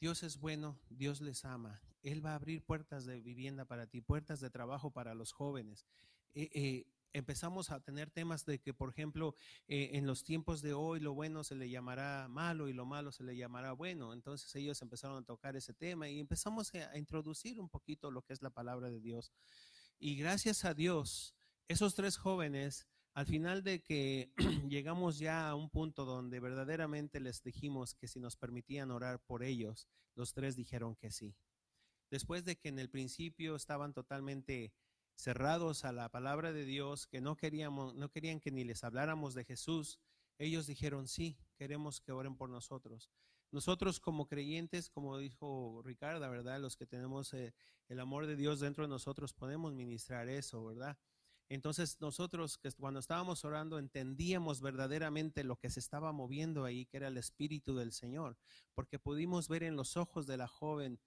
Dios es bueno, Dios les ama. Él va a abrir puertas de vivienda para ti, puertas de trabajo para los jóvenes. Eh, eh, empezamos a tener temas de que, por ejemplo, eh, en los tiempos de hoy lo bueno se le llamará malo y lo malo se le llamará bueno. Entonces ellos empezaron a tocar ese tema y empezamos a, introducir un poquito lo que es la palabra de Dios. Y gracias a Dios, esos tres jóvenes al final de que llegamos ya a un punto donde verdaderamente les dijimos que si nos permitían orar por ellos, los tres dijeron que sí. Después de que en el principio estaban totalmente cerrados a la palabra de Dios, que no queríamos, no querían que ni les habláramos de Jesús, ellos dijeron sí, queremos que oren por nosotros. Nosotros como creyentes, como dijo Ricardo, ¿verdad? Los que tenemos eh, el amor de Dios dentro de nosotros podemos ministrar eso, ¿verdad? Entonces nosotros que cuando estábamos orando entendíamos verdaderamente lo que se estaba moviendo ahí, que era el Espíritu del Señor, porque pudimos ver en los ojos de la joven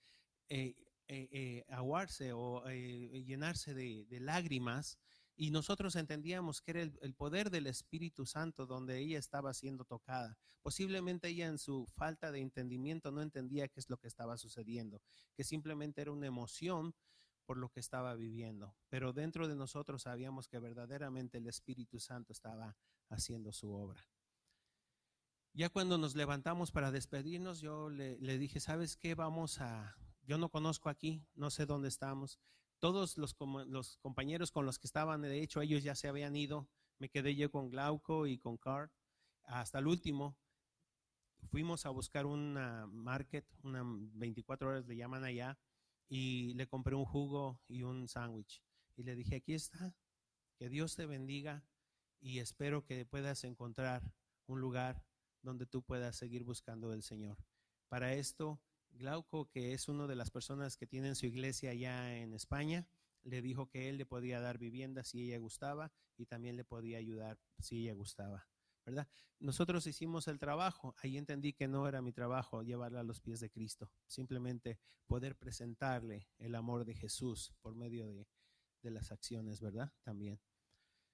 eh, eh, aguarse o llenarse de, lágrimas y nosotros entendíamos que era el, poder del Espíritu Santo donde ella estaba siendo tocada. Posiblemente ella en su falta de entendimiento no entendía qué es lo que estaba sucediendo, que simplemente era una emoción por lo que estaba viviendo. Pero dentro de nosotros sabíamos que verdaderamente el Espíritu Santo estaba haciendo su obra. Ya cuando nos levantamos para despedirnos, yo le, le, dije, ¿sabes qué? Vamos a, yo no conozco aquí, no sé dónde estamos. Todos los, compañeros con los que estaban, de hecho, ellos ya se habían ido. Me quedé yo con Glauco y con Card hasta el último. Fuimos a buscar una market, una 24 horas le llaman allá, y le compré un jugo y un sándwich. Y le dije, aquí está, que Dios te bendiga y espero que puedas encontrar un lugar donde tú puedas seguir buscando del Señor. Para esto, Glauco, que es una de las personas que tienen su iglesia allá en España, le dijo que él le podía dar vivienda si ella gustaba y también le podía ayudar si ella gustaba. ¿verdad? Nosotros hicimos el trabajo, ahí entendí que no era mi trabajo llevarla a los pies de Cristo, simplemente poder presentarle el amor de Jesús por medio de, de las acciones, ¿verdad? También.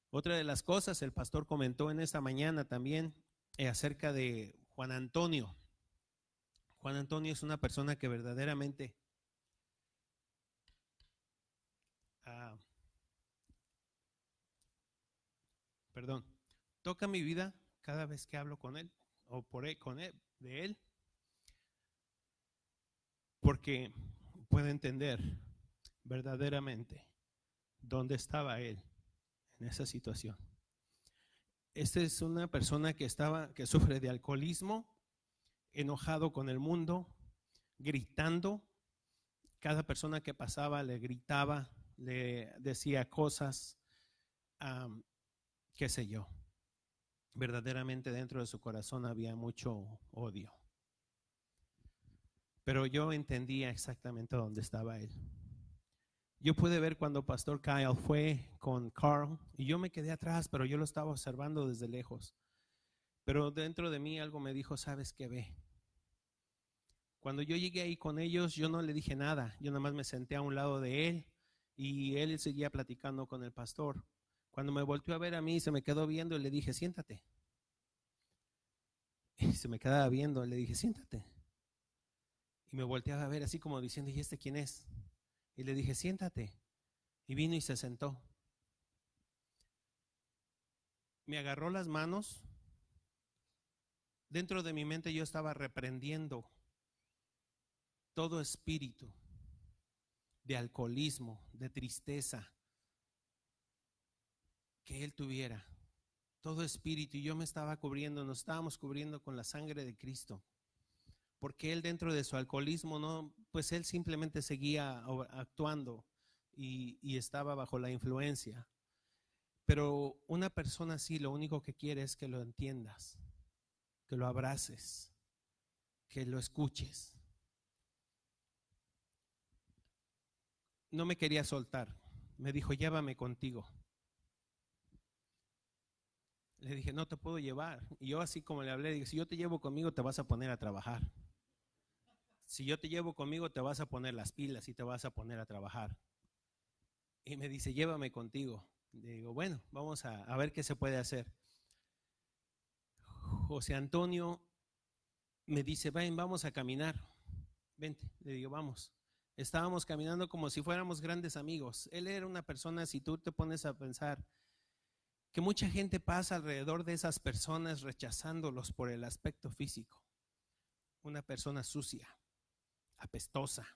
Otra de las cosas, el pastor comentó en esta mañana también eh, acerca de Juan Antonio. Juan Antonio es una persona que verdaderamente ah, perdón, toca mi vida cada vez que hablo con él o por él, con él, de él, porque puede entender verdaderamente dónde estaba él en esa situación. Esta es una persona que estaba, que sufre de alcoholismo, enojado con el mundo, gritando. Cada persona que pasaba le gritaba, le decía cosas, qué sé yo verdaderamente dentro de su corazón había mucho odio, Pero yo entendía exactamente dónde estaba él. Yo pude ver cuando Pastor Kyle fue con Carl y yo me quedé atrás, pero yo lo estaba observando desde lejos. Pero dentro de mí algo me dijo, sabes qué ve. Cuando yo llegué ahí con ellos, yo no le dije nada, yo nada más me senté a un lado de él y él seguía platicando con el pastor. Cuando me volteó a ver a mí, se me quedó viendo y le dije, siéntate. Y se me quedaba viendo, le dije, siéntate. Y me volteaba a ver así como diciendo, ¿y este quién es? Y le dije, siéntate. Y vino y se sentó. Me agarró las manos. Dentro de mi mente yo estaba reprendiendo todo espíritu de alcoholismo, de tristeza que él tuviera. Todo espíritu. Y yo me estaba cubriendo, nos estábamos cubriendo con la sangre de Cristo porque él dentro de su alcoholismo, no, pues él simplemente seguía actuando y, y, estaba bajo la influencia. Pero una persona así lo único que quiere es que lo entiendas, que lo abraces, que lo escuches. No me quería soltar, me dijo, llévame contigo. Le dije, no te puedo llevar. Y yo así como le hablé, dije, si yo te llevo conmigo te vas a poner a trabajar si yo te llevo conmigo, te vas a poner las pilas y te vas a poner a trabajar. Y me dice, llévame contigo. Le digo, bueno, vamos a, a ver qué se puede hacer. José Antonio me dice, ven, vamos a caminar. Vente, le digo, vamos. Estábamos caminando como si fuéramos grandes amigos. Él era una persona, si tú te pones a pensar, que mucha gente pasa alrededor de esas personas rechazándolos por el aspecto físico. Una persona sucia apestosa.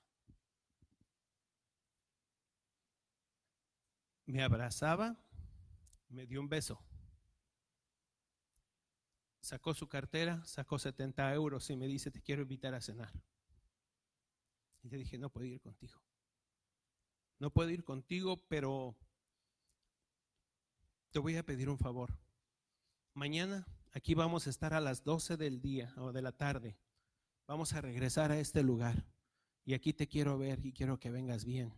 Me abrazaba, me dio un beso. Sacó su cartera, sacó 70 euros y me dice, te quiero invitar a cenar. Y le dije, no puedo ir contigo. No puedo ir contigo, pero te voy a pedir un favor. Mañana aquí vamos a estar a las 12 del día o de la tarde vamos a regresar a este lugar y aquí te quiero ver y quiero que vengas bien.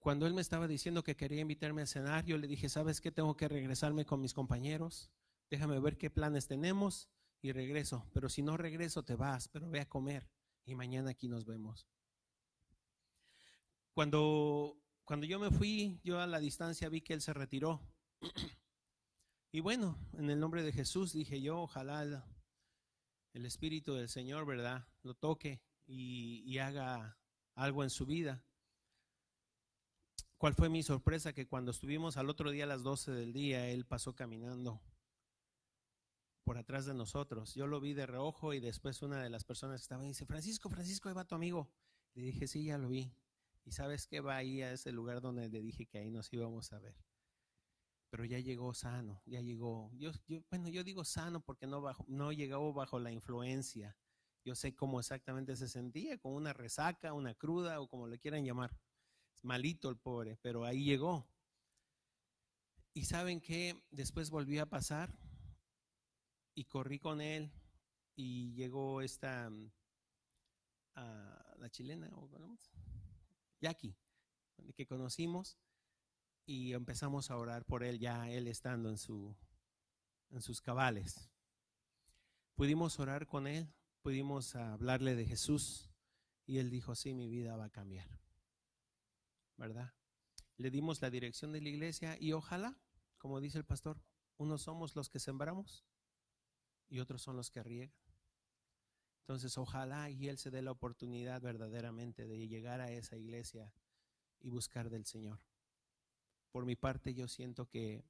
Cuando él me estaba diciendo que quería invitarme a cenar, yo le dije, ¿sabes qué? Tengo que regresarme con mis compañeros. Déjame ver qué planes tenemos y regreso. Pero si no regreso, te vas, pero ve a comer y mañana aquí nos vemos. Cuando, cuando yo me fui, yo a la distancia vi que él se retiró. Y bueno, en el nombre de Jesús dije yo, ojalá el Espíritu del Señor, ¿verdad? Lo toque y, haga algo en su vida. ¿Cuál fue mi sorpresa? Que cuando estuvimos al otro día a las 12 del día, Él pasó caminando por atrás de nosotros. Yo lo vi de reojo y después una de las personas que estaba dice, Francisco, Francisco, ahí va tu amigo. Le dije, sí, ya lo vi. Y sabes que va ahí a ese lugar donde le dije que ahí nos íbamos a ver pero ya llegó sano, ya llegó. Yo, bueno, yo digo sano porque no, bajo, no llegó bajo la influencia. Yo sé cómo exactamente se sentía, con una resaca, una cruda o como le quieran llamar. Malito el pobre, pero ahí llegó. Y saben que después volvió a pasar y corrí con él y llegó esta, la chilena, o Jackie, que conocimos y empezamos a orar por él ya él estando en, su, en sus cabales. Pudimos orar con él, pudimos hablarle de Jesús y él dijo, sí, mi vida va a cambiar. ¿Verdad? Le dimos la dirección de la iglesia y ojalá, como dice el pastor, unos somos los que sembramos y otros son los que riegan. Entonces, ojalá y él se dé la oportunidad verdaderamente de llegar a esa iglesia y buscar del Señor por mi parte yo siento que,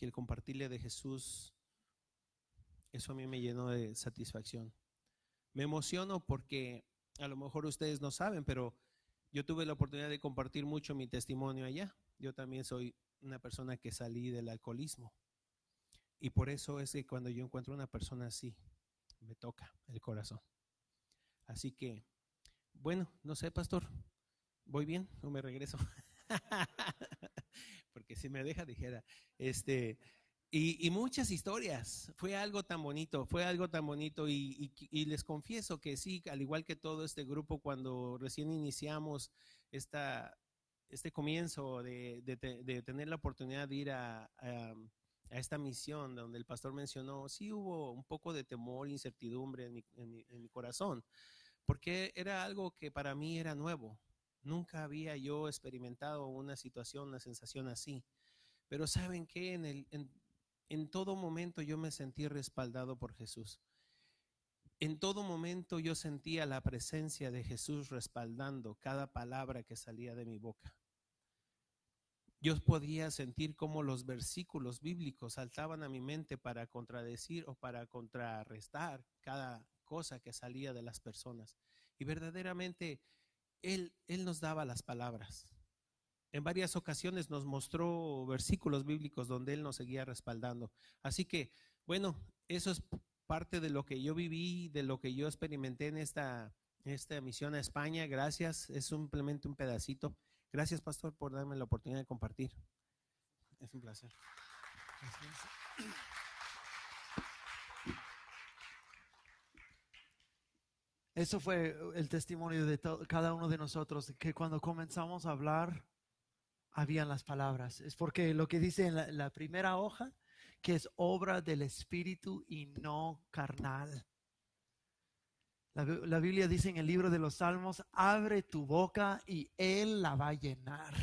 el compartirle de Jesús, eso a mí me llenó de satisfacción. Me emociono porque a lo mejor ustedes no saben, pero yo tuve la oportunidad de compartir mucho mi testimonio allá. Yo también soy una persona que salí del alcoholismo. Y por eso es que cuando yo encuentro una persona así, me toca el corazón. Así que, bueno, no sé, pastor, ¿voy bien o me regreso? porque si me deja dijera, este, Y, y muchas historias. Fue algo tan bonito, fue algo tan bonito. Y, y- les confieso que sí, al igual que todo este grupo, cuando recién iniciamos esta, este comienzo de, de te- de tener la oportunidad de ir a- a esta misión donde el pastor mencionó, sí hubo un poco de temor, incertidumbre en mi, corazón, porque era algo que para mí era nuevo. Nunca había yo experimentado una situación, una sensación así. Pero saben que en, en, en todo momento yo me sentí respaldado por Jesús. En todo momento yo sentía la presencia de Jesús respaldando cada palabra que salía de mi boca. Yo podía sentir cómo los versículos bíblicos saltaban a mi mente para contradecir o para contrarrestar cada cosa que salía de las personas. Y verdaderamente Él, él nos daba las palabras. En varias ocasiones nos mostró versículos bíblicos donde Él nos seguía respaldando. Así que, bueno, eso es parte de lo que yo viví, de lo que yo experimenté en esta, esta misión a España. Gracias, es simplemente un pedacito. Gracias, pastor, por darme la oportunidad de compartir. Es un placer. Eso fue el testimonio de cada uno de nosotros, que cuando comenzamos a hablar, habían las palabras. Es porque lo que dice en la, la primera hoja, que es obra del Espíritu y no carnal. La, Bi- la Biblia dice en el libro de los Salmos, abre tu boca y Él la va a llenar.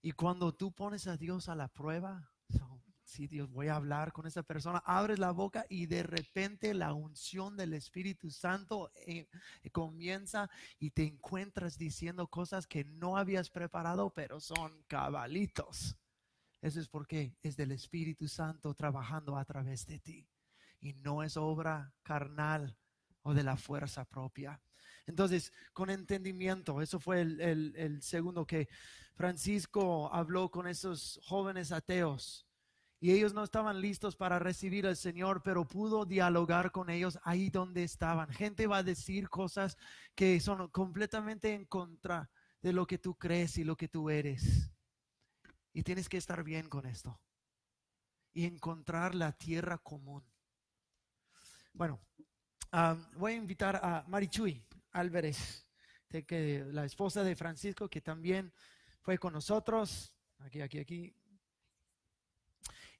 Y cuando tú pones a Dios a la prueba, so, sí, Dios, voy a hablar con esa persona, abres la boca y de repente la unción del Espíritu Santo eh, comienza y te encuentras diciendo cosas que no habías preparado, pero son cabalitos. Eso es porque es del Espíritu Santo trabajando a través de ti y no es obra carnal o de la fuerza propia. Entonces, con entendimiento, eso fue el, el- el segundo que Francisco habló con esos jóvenes ateos y ellos no estaban listos para recibir al Señor, pero pudo dialogar con ellos ahí donde estaban. Gente va a decir cosas que son completamente en contra de lo que tú crees y lo que tú eres. Y tienes que estar bien con esto y encontrar la tierra común. Bueno, ah, voy a invitar a Marichuy Álvarez, que, la esposa de Francisco, que también fue con nosotros. Aquí, aquí, aquí.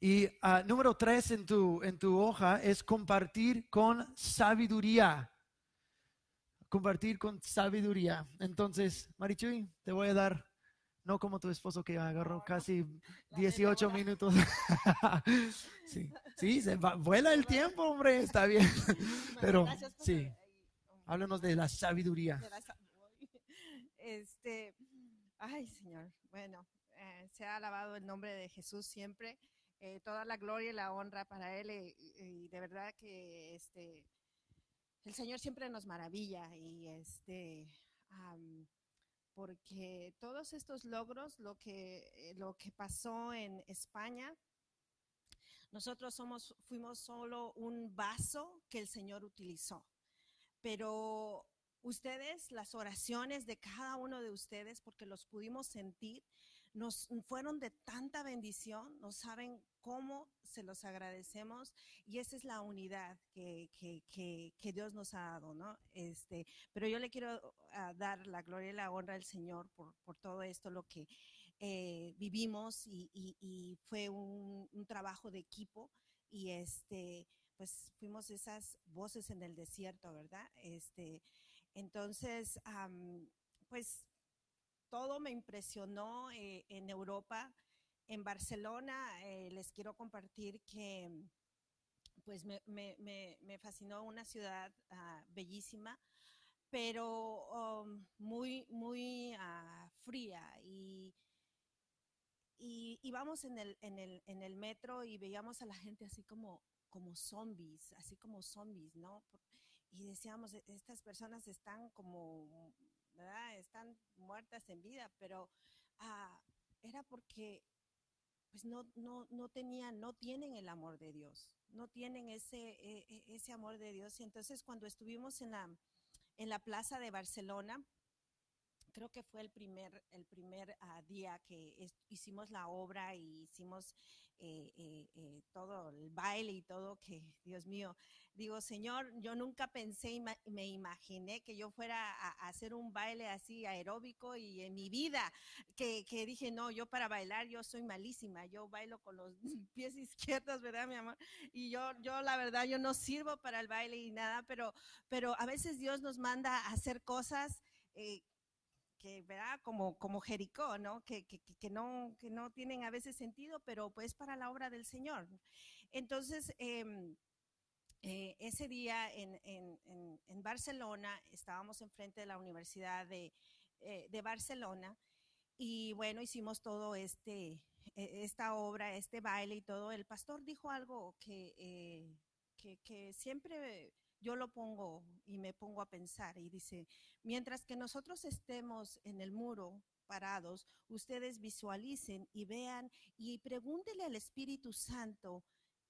Y ah, número tres en tu, en tu hoja es compartir con sabiduría. Compartir con sabiduría. Entonces, Marichuy, te voy a dar, no como tu esposo que agarró casi 18 minutos. sí, sí, se va- vuela el tiempo, hombre, está bien. Pero, sí. Háblanos de la sabiduría. Este, ay, Señor. Bueno, eh, se ha alabado el nombre de Jesús siempre. Eh, toda la gloria y la honra para Él. Y, y de verdad que este, el Señor siempre nos maravilla. Y este, porque todos estos logros, lo que, eh, lo que pasó en España, nosotros fuimos solo un vaso que el Señor utilizó. Pero ustedes, las oraciones de cada uno de ustedes, porque los pudimos sentir, nos fueron de tanta bendición, no saben cómo se los agradecemos y esa es la unidad que, que, que, Dios nos ha dado, ¿no? Este, pero yo le quiero ah, dar la gloria y la honra al Señor por, por todo esto, lo que eh, vivimos y, fue un, trabajo de equipo y este, pues fuimos esas voces en el desierto, ¿verdad? Este, entonces, pues todo me impresionó eh, en Europa. En Barcelona eh, les quiero compartir que pues me, me- me- me fascinó una ciudad ah, bellísima, pero um, muy, muy ah, fría y, y íbamos en el, en, el, en el metro y veíamos a la gente así como, como zombies, así como zombies, ¿no? Y decíamos, "E- estas personas están como, ¿verdad? Están muertas en vida, pero ah, era porque pues no, no, no tenían, no tienen el amor de Dios, no tienen ese, e- e- ese amor de Dios. Y entonces cuando estuvimos en la, en la plaza de Barcelona, creo que fue el primer, el primer ah, día que hicimos la obra y hicimos eh, eh, eh, todo el baile y todo, que Dios mío, digo, Señor, yo nunca pensé, ima- me imaginé que yo fuera a, a hacer un baile así aeróbico y en mi vida, que, que dije, no, yo para bailar yo soy malísima, yo bailo con los pies izquierdos, ¿verdad, mi amor? Y yo, yo la verdad, yo no sirvo para el baile y nada, pero, pero a veces Dios nos manda a hacer cosas. eh, que, ¿verdad? Como, como Jericó, ¿no? Que, que, que- no? que no tienen a veces sentido, pero pues para la obra del Señor. Entonces, em, eh, ese día en, en- en- en Barcelona, estábamos enfrente de la Universidad de, eh, de Barcelona y bueno, hicimos todo este, eh, esta obra, este baile y todo. El pastor dijo algo que, eh, que, que siempre yo lo pongo y me pongo a pensar y dice, mientras que nosotros estemos en el muro parados, ustedes visualicen y vean y pregúntele al Espíritu Santo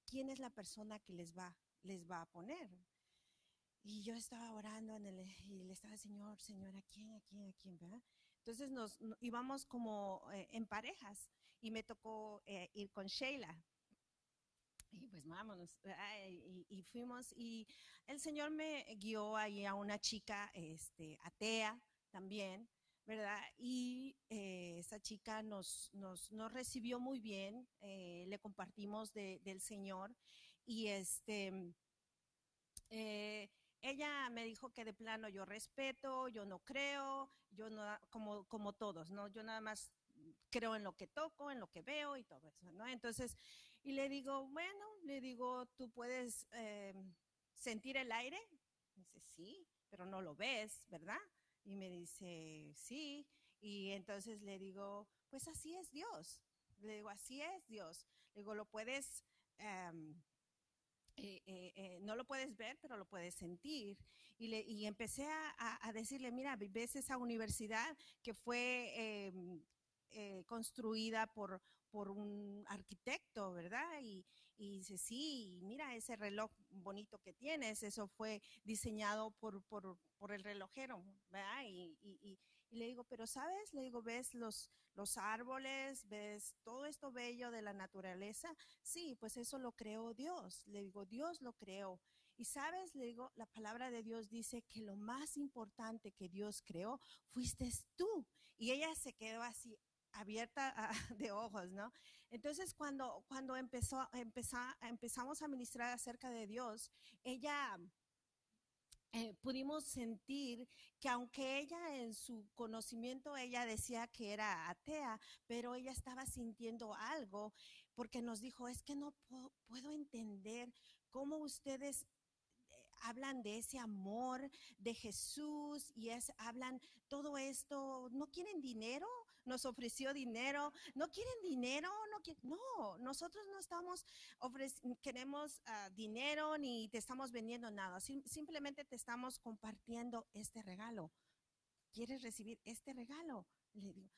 quién es la persona que les va, les va a poner. Y yo estaba orando y le estaba, Señor, Señor, ¿a quién, a quién, a quién, verdad? Entonces nos no- íbamos como eh, en parejas y me tocó eh, ir con Sheila. Y pues vámonos, ¿verdad? y, y fuimos y el Señor me guió ahí a una chica este, atea también, ¿verdad? Y eh, esa chica nos, nos, nos recibió muy bien, eh, le compartimos de- del Señor y este, eh, ella me dijo que de plano yo respeto, yo no creo, yo no, como, como todos, ¿no? Yo nada más creo en lo que toco, en lo que veo y todo eso, ¿no? Entonces, y le digo, bueno, le digo, tú puedes eh, sentir el aire. Dice, sí, pero no lo ves, ¿verdad? Y me dice, sí. Y entonces le digo, pues así es Dios. Le digo, así es Dios. Le digo, lo puedes, em, eh, no lo puedes ver, pero lo puedes sentir. Y, le, y empecé a, a- decirle, mira, ves esa universidad que fue em, construida por, por un arquitecto, ¿verdad? Y, y dice, sí, mira ese reloj bonito que tienes, eso fue diseñado por, por, por el relojero, ¿verdad? Y, y- y- le digo, pero ¿sabes? Le digo, ¿ves los, los árboles? ¿Ves todo esto bello de la naturaleza? Sí, pues eso lo creó Dios. Le digo, Dios lo creó. Y sabes, le digo, la palabra de Dios dice que lo más importante que Dios creó fuiste tú. Y ella se quedó así abierta de ojos, ¿no? Entonces, cuando, cuando empezó, empezamos a ministrar acerca de Dios, ella eh, pudimos sentir que aunque ella en su conocimiento, ella decía que era atea, pero ella estaba sintiendo algo porque nos dijo, es que no puedo, entender cómo ustedes hablan de ese amor de Jesús y es, hablan todo esto, no quieren dinero, nos ofreció dinero, no quieren dinero, no qui- no, nosotros no estamos queremos ah, dinero ni te estamos vendiendo nada, sim- simplemente te estamos compartiendo este regalo. ¿Quieres recibir este regalo? Le digo,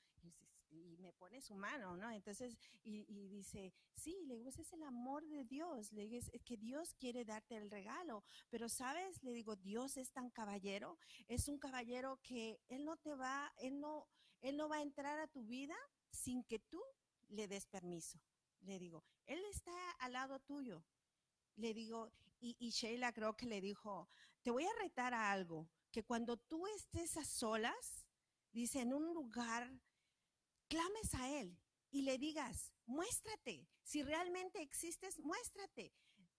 y me pone su mano, ¿no? Entonces, y, y dice, sí, le digo, ese es el amor de Dios, le digo, es que Dios quiere darte el regalo, pero sabes, le digo, Dios es tan caballero, es un caballero que Él no te va, Él no, Él no va a entrar a tu vida sin que tú le des permiso. Le digo, Él está al lado tuyo. Le digo, y, y Sheila creo que le dijo, te voy a retar a algo, que cuando tú estés a solas, dice, en un lugar, clames a Él y le digas, muéstrate, si realmente existes, muéstrate.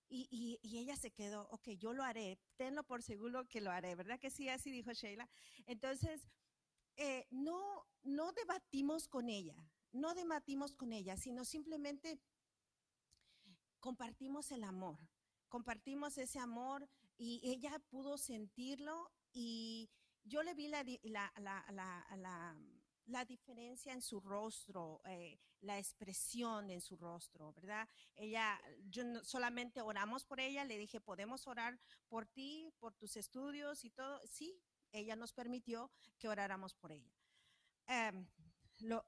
Y, y- y ella se quedó, ok, yo lo haré, tenlo por seguro que lo haré, ¿verdad que sí? Así dijo Sheila. Entonces, eh, no, no debatimos con ella, no debatimos con ella, sino simplemente compartimos el amor, compartimos ese amor y ella pudo sentirlo y yo le vi la, la, la, la, diferencia en su rostro, eh, la expresión en su rostro, ¿verdad? Ella, yo no- solamente oramos por ella, le dije, podemos orar por ti, por tus estudios y todo. Sí, ella nos permitió que oráramos por ella. Em,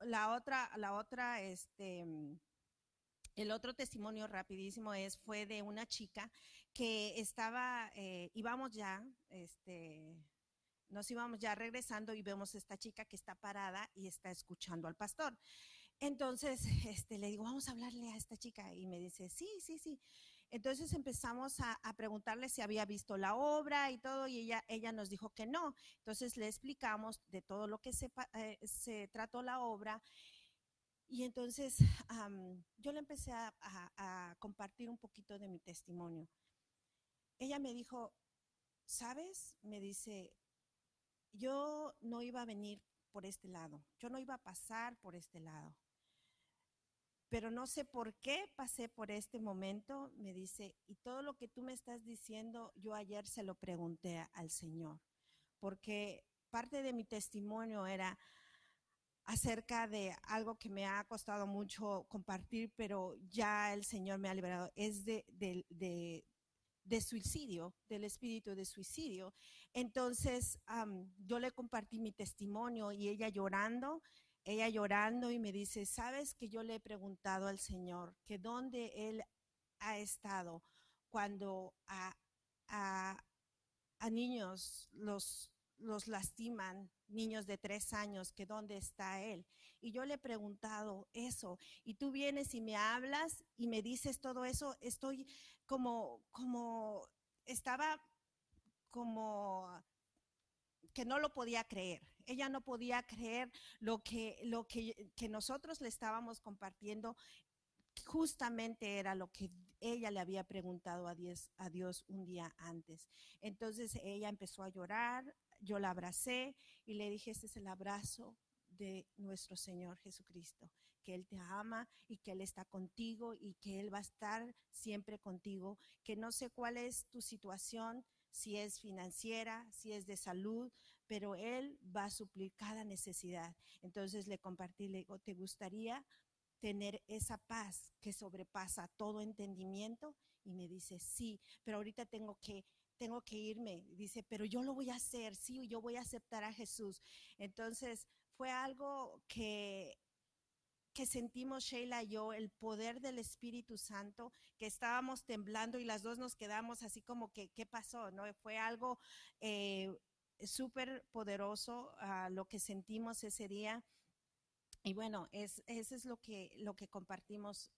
la otra, la otra, este, mm, el otro testimonio rapidísimo es, fue de una chica que estaba, eh, íbamos ya, este, nos íbamos ya regresando y vemos a esta chica que está parada y está escuchando al pastor. Entonces, este, le digo, vamos a hablarle a esta chica. Y me dice, sí, sí, sí. Entonces empezamos a, a preguntarle si había visto la obra y todo, y ella, ella nos dijo que no. Entonces le explicamos de todo lo que se, eh, se trató la obra. Y entonces am, yo le empecé a, a- a compartir un poquito de mi testimonio. Ella me dijo, ¿sabes? Me dice, yo no iba a venir por este lado, yo no iba a pasar por este lado. Pero no sé por qué pasé por este momento, me dice, y todo lo que tú me estás diciendo, yo ayer se lo pregunté al Señor, porque parte de mi testimonio era acerca de algo que me ha costado mucho compartir, pero ya el Señor me ha liberado, es de, de, de suicidio, del espíritu de suicidio. Entonces, yo le compartí mi testimonio y ella llorando, ella llorando y me dice, sabes que yo le he preguntado al Señor que dónde Él ha estado cuando a, a, a niños los, los lastiman, niños de tres años, que dónde está Él. Y yo le he preguntado eso, y tú vienes y me hablas y me dices todo eso, estoy como, como, estaba como que no lo podía creer. Ella no podía creer lo que, lo que, que nosotros le estábamos compartiendo justamente era lo que ella le había preguntado a Dios, a Dios un día antes. Entonces ella empezó a llorar, yo la abracé y le dije, este es el abrazo de nuestro Señor Jesucristo, que Él te ama y que Él está contigo y que Él va a estar siempre contigo, que no sé cuál es tu situación, si es financiera, si es de salud, pero Él va a suplir cada necesidad. Entonces le compartí, le digo, ¿te gustaría tener esa paz que sobrepasa todo entendimiento? Y me dice, sí, pero ahorita tengo que tengo que irme. Dice, pero yo lo voy a hacer, sí, yo voy a aceptar a Jesús. Entonces, fue algo que que sentimos Sheila y yo el poder del Espíritu Santo, que estábamos temblando y las dos nos quedamos así como que, ¿qué pasó? ¿No? Fue algo eh, súper poderoso lo que sentimos ese día. Y bueno, es, eso es lo que, lo que compartimos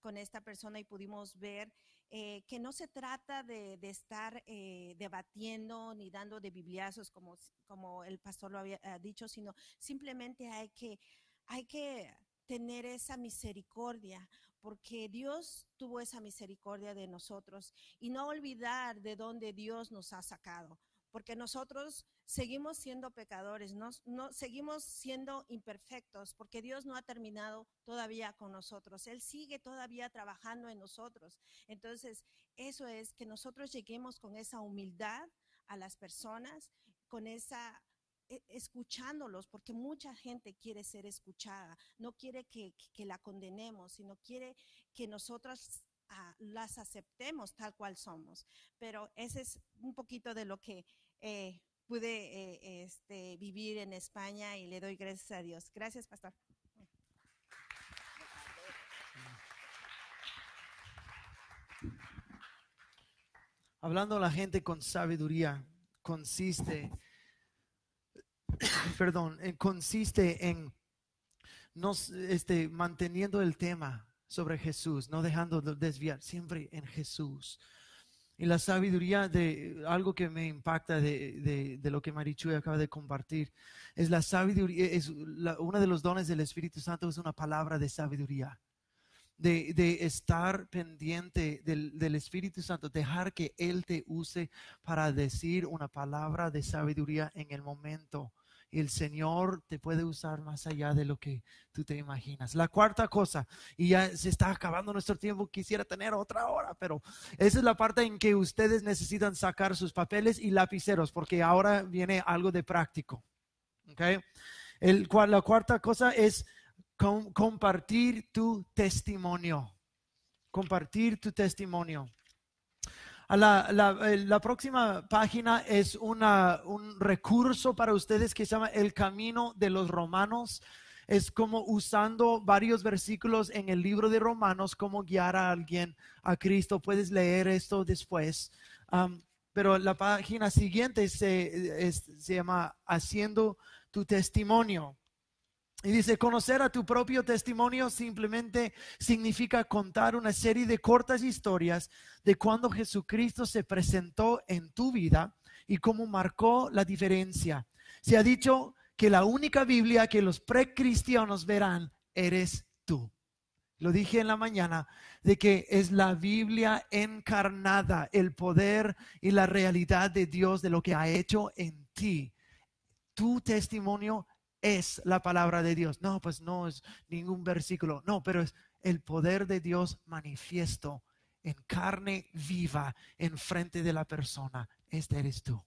con esta persona y pudimos ver eh, que no se trata de, de estar eh, debatiendo ni dando de bibliazos como, como el pastor lo había dicho, sino simplemente hay que, hay que tener esa misericordia, porque Dios tuvo esa misericordia de nosotros y no olvidar de dónde Dios nos ha sacado, porque nosotros seguimos siendo pecadores, no, no, seguimos siendo imperfectos, porque Dios no ha terminado todavía con nosotros, Él sigue todavía trabajando en nosotros. Entonces, eso es que nosotros lleguemos con esa humildad a las personas, con esa e, escuchándolos, porque mucha gente quiere ser escuchada, no quiere que, que la condenemos, sino quiere que nosotras uh, las aceptemos tal cual somos. Pero ese es un poquito de lo que eh, pude eh, este, vivir en España y le doy gracias a Dios. Gracias, pastor. Hablando a la gente con sabiduría consiste perdón, eh, consiste en nos, este, manteniendo el tema sobre Jesús, no dejando de desviar, siempre en Jesús. Y la sabiduría de algo que me impacta de, de, lo que Marichuy acaba de compartir es la sabiduría, es la, de los dones del Espíritu Santo es una palabra de sabiduría. De, de, estar pendiente del, del, Espíritu Santo, dejar que Él te use para decir una palabra de sabiduría en el momento. El Señor te puede usar más allá de lo que tú te imaginas. La cuarta cosa, y ya se está acabando nuestro tiempo, quisiera tener otra hora, pero esa es la parte en que ustedes necesitan sacar sus papeles y lapiceros, porque ahora viene algo de práctico. ¿Okay? La cuarta cosa es com, compartir tu testimonio. Compartir tu testimonio. La, la, próxima página es un recurso para ustedes que se llama El Camino de los Romanos. Es como usando varios versículos en el libro de Romanos, como guiar a alguien a Cristo. Puedes leer esto después. Pero la página siguiente se, se llama Haciendo tu testimonio. Y dice, conocer a tu propio testimonio simplemente significa contar una serie de cortas historias de cuando Jesucristo se presentó en tu vida y cómo marcó la diferencia. Se ha dicho que la única Biblia que los precristianos verán eres tú. Lo dije en la mañana, de que es la Biblia encarnada, el poder y la realidad de Dios de lo que ha hecho en ti. Tu testimonio es la palabra de Dios. No, pues no es ningún versículo. No, pero es el poder de Dios manifiesto en carne viva en frente de la persona. Este eres tú.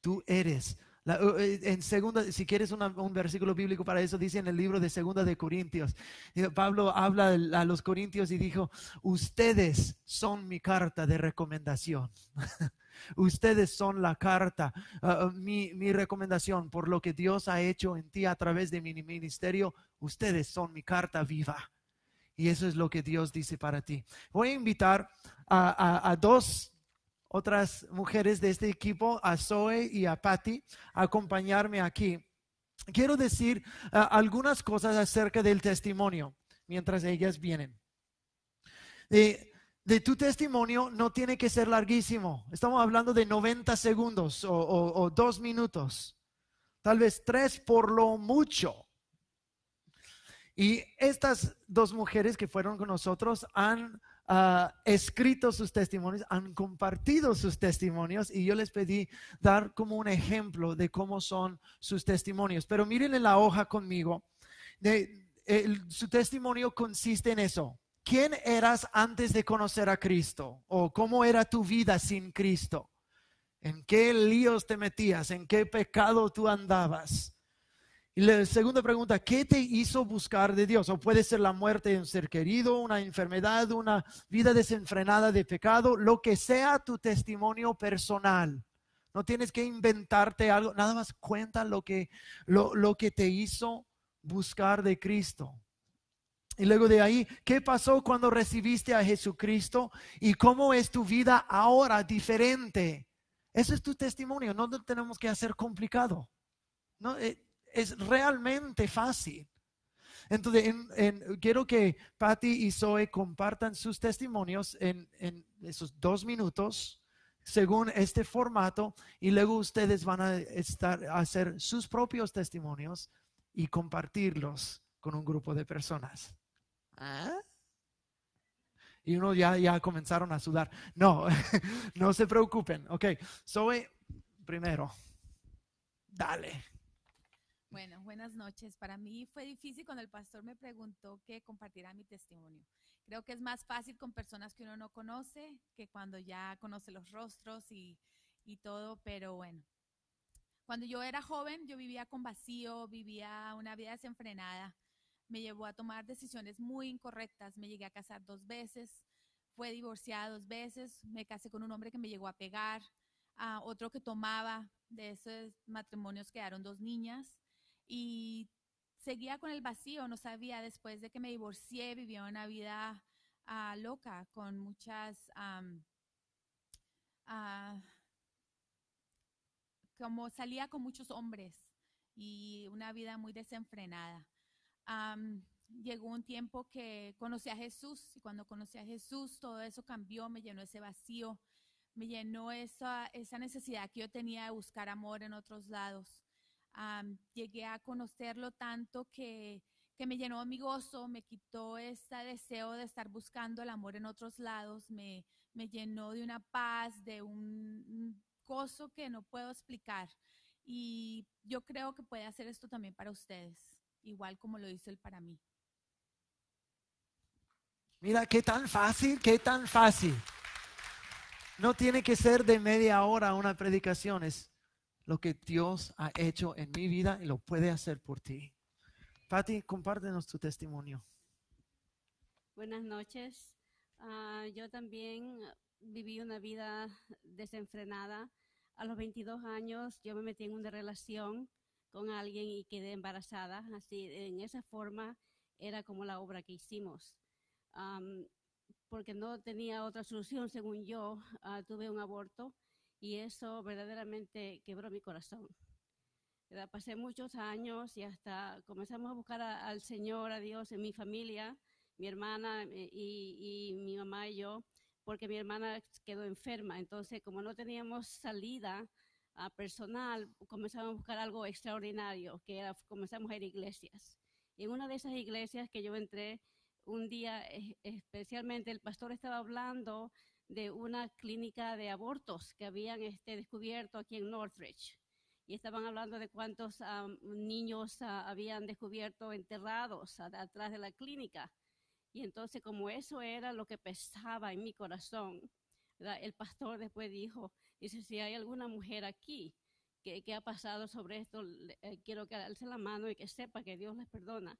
Tú eres. La- eh, en segunda, si quieres un versículo bíblico para eso, dice en el libro de Segunda de Corintios. Eh, Pablo habla a los corintios y dijo, ustedes son mi carta de recomendación. ustedes son la carta, ah, ah, mi, mi recomendación por lo que Dios ha hecho en ti a través de mi ministerio. Ustedes son mi carta viva. Y eso es lo que Dios dice para ti. Voy a invitar a, a- dos otras mujeres de este equipo, a Zoe y a Patty, a acompañarme aquí. Quiero decir ah, algunas cosas acerca del testimonio mientras ellas vienen. De, de tu testimonio no tiene que ser larguísimo. Estamos hablando de 90 segundos o, dos minutos, tal vez tres por lo mucho. Y estas dos mujeres que fueron con nosotros han ah, escrito sus testimonios, han compartido sus testimonios y yo les pedí dar como un ejemplo de cómo son sus testimonios. Pero miren en la hoja conmigo, su testimonio consiste en eso. ¿Quién eras antes de conocer a Cristo? ¿O cómo era tu vida sin Cristo? ¿En qué líos te metías? ¿En qué pecado tú andabas? Y la segunda pregunta, ¿qué te hizo buscar de Dios? O puede ser la muerte de un ser querido, una enfermedad, una vida desenfrenada de pecado, lo que sea tu testimonio personal. No tienes que inventarte algo, nada más cuenta lo que, lo, lo que te hizo buscar de Cristo. Y luego de ahí, ¿qué pasó cuando recibiste a Jesucristo? ¿Y cómo es tu vida ahora diferente? Ese es tu testimonio, no lo tenemos que hacer complicado. No, eh, es realmente fácil. Entonces, en- en- quiero que Patty y Zoe compartan sus testimonios en, en esos dos minutos, según este formato, y luego ustedes van a estar a hacer sus propios testimonios y compartirlos con un grupo de personas. ¿Ah? Y uno ya, ya comenzaron a sudar. No, no se preocupen. Ok, Zoe, primero. Dale. Bueno, buenas noches. Para mí fue difícil cuando el pastor me preguntó que compartiera mi testimonio. Creo que es más fácil con personas que uno no conoce que cuando ya conoce los rostros y, y todo, pero bueno. Cuando yo era joven, yo vivía con vacío, vivía una vida desenfrenada. Me llevó a tomar decisiones muy incorrectas. Me llegué a casar dos veces, fue divorciada dos veces, me casé con un hombre que me llegó a pegar, a otro que tomaba. De esos matrimonios quedaron dos niñas y seguía con el vacío, no sabía, después de que me divorcié, vivía una vida ah, loca, con muchas, ah, como salía con muchos hombres y una vida muy desenfrenada. Am, llegó un tiempo que conocí a Jesús y cuando conocí a Jesús todo eso cambió, me llenó ese vacío, me llenó esa, esa necesidad que yo tenía de buscar amor en otros lados. Am, llegué a conocerlo tanto que, que me llenó mi gozo, me quitó ese deseo de estar buscando el amor en otros lados, me, me llenó de una paz, de un gozo que no puedo explicar. Y yo creo que puede hacer esto también para ustedes, igual como lo hizo él para mí. Mira, qué tan fácil, qué tan fácil. No tiene que ser de media hora una predicación, es lo que Dios ha hecho en mi vida y lo puede hacer por ti. Patti, compártenos tu testimonio. Buenas noches. Ah, yo también viví una vida desenfrenada. A los 22 años yo me metí en una relación con alguien y quedé embarazada. Así, en esa forma era como la obra que hicimos. Am, porque no tenía otra solución, según yo, ah, tuve un aborto y eso verdaderamente quebró mi corazón. ¿verdad? Pasé muchos años y hasta comenzamos a buscar a- al Señor, a Dios en mi familia, mi hermana eh, y, y mi mamá y yo, porque mi hermana quedó enferma. Entonces, como no teníamos salida ah, personal, comenzamos a buscar algo extraordinario, que era, comenzamos a ir a iglesias. Y en una de esas iglesias que yo entré, un día especialmente el pastor estaba hablando de una clínica de abortos que habían este, descubierto aquí en Northridge. Y estaban hablando de cuántos ah, niños ah, habían descubierto enterrados a- atrás de la clínica. Y entonces como eso era lo que pesaba en mi corazón, el pastor después dijo, dice, si hay alguna mujer aquí que, que ha pasado sobre esto, eh, quiero que alce la mano y que sepa que Dios les perdona.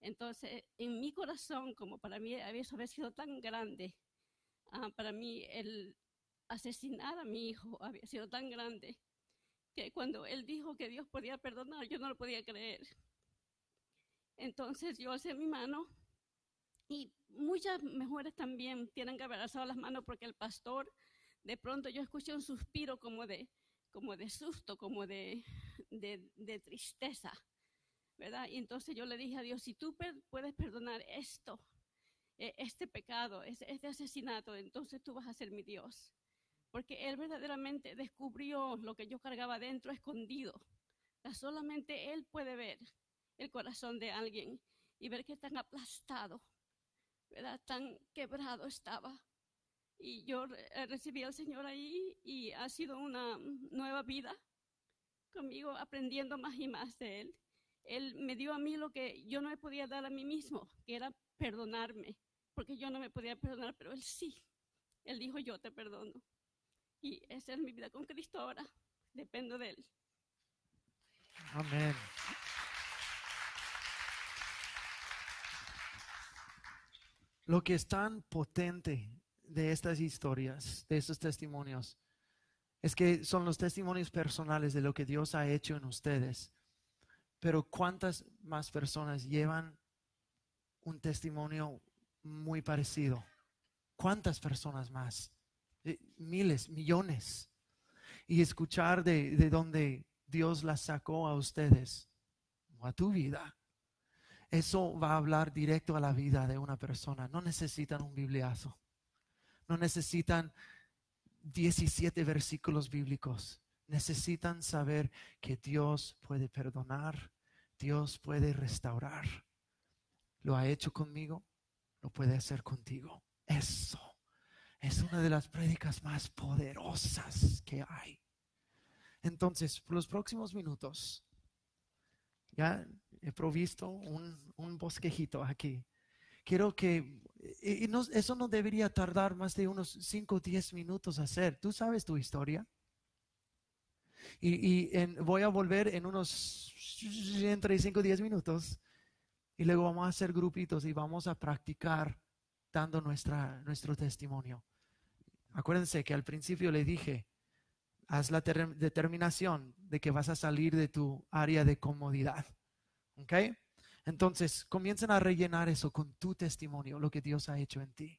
Entonces, en mi corazón, como para mí había sido tan grande, ah, para mí el asesinar a mi hijo había sido tan grande que cuando él dijo que Dios podía perdonar, yo no lo podía creer. Entonces yo alcé mi mano y muchas mujeres también tienen que haber alzado las manos porque el pastor, de pronto yo escuché un suspiro como de, como de susto, como de, de, tristeza, ¿verdad? Y entonces yo le dije a Dios, si tú puedes perdonar esto, eh, este pecado, es- este asesinato, entonces tú vas a ser mi Dios. Porque Él verdaderamente descubrió lo que yo cargaba dentro escondido. Solamente Él puede ver el corazón de alguien y ver que tan aplastado, ¿verdad? Tan quebrado estaba. Y yo eh, recibí al Señor ahí y ha sido una nueva vida conmigo, aprendiendo más y más de Él. Él me dio a mí lo que yo no me podía dar a mí mismo, que era perdonarme, porque yo no me podía perdonar, pero Él sí. Él dijo, yo te perdono. Y esa es mi vida con Cristo ahora. Dependo de Él. Amén. Lo que es tan potente de estas historias, de estos testimonios, es que son los testimonios personales de lo que Dios ha hecho en ustedes. Pero ¿cuántas más personas llevan un testimonio muy parecido? ¿Cuántas personas más? Eh, Miles, millones. Y escuchar de, de donde Dios las sacó a ustedes a tu vida. Eso va a hablar directo a la vida de una persona. No necesitan un bibliazo. No necesitan 17 versículos bíblicos. Necesitan saber que Dios puede perdonar, Dios puede restaurar. Lo ha hecho conmigo, lo puede hacer contigo. Eso es una de las prédicas más poderosas que hay. Entonces, por los próximos minutos, ya he provisto un, un bosquejito aquí. Quiero que, y no- eso no debería tardar más de unos 5 o 10 minutos hacer. Tú sabes tu historia. Y, y en- voy a volver en unos entre 5 o 10 minutos. Y luego vamos a hacer grupitos y vamos a practicar dando nuestra, nuestro testimonio. Acuérdense que al principio le dije, haz la ter- determinación de que vas a salir de tu área de comodidad. ¿Ok? Entonces, comiencen a rellenar eso con tu testimonio, lo que Dios ha hecho en ti.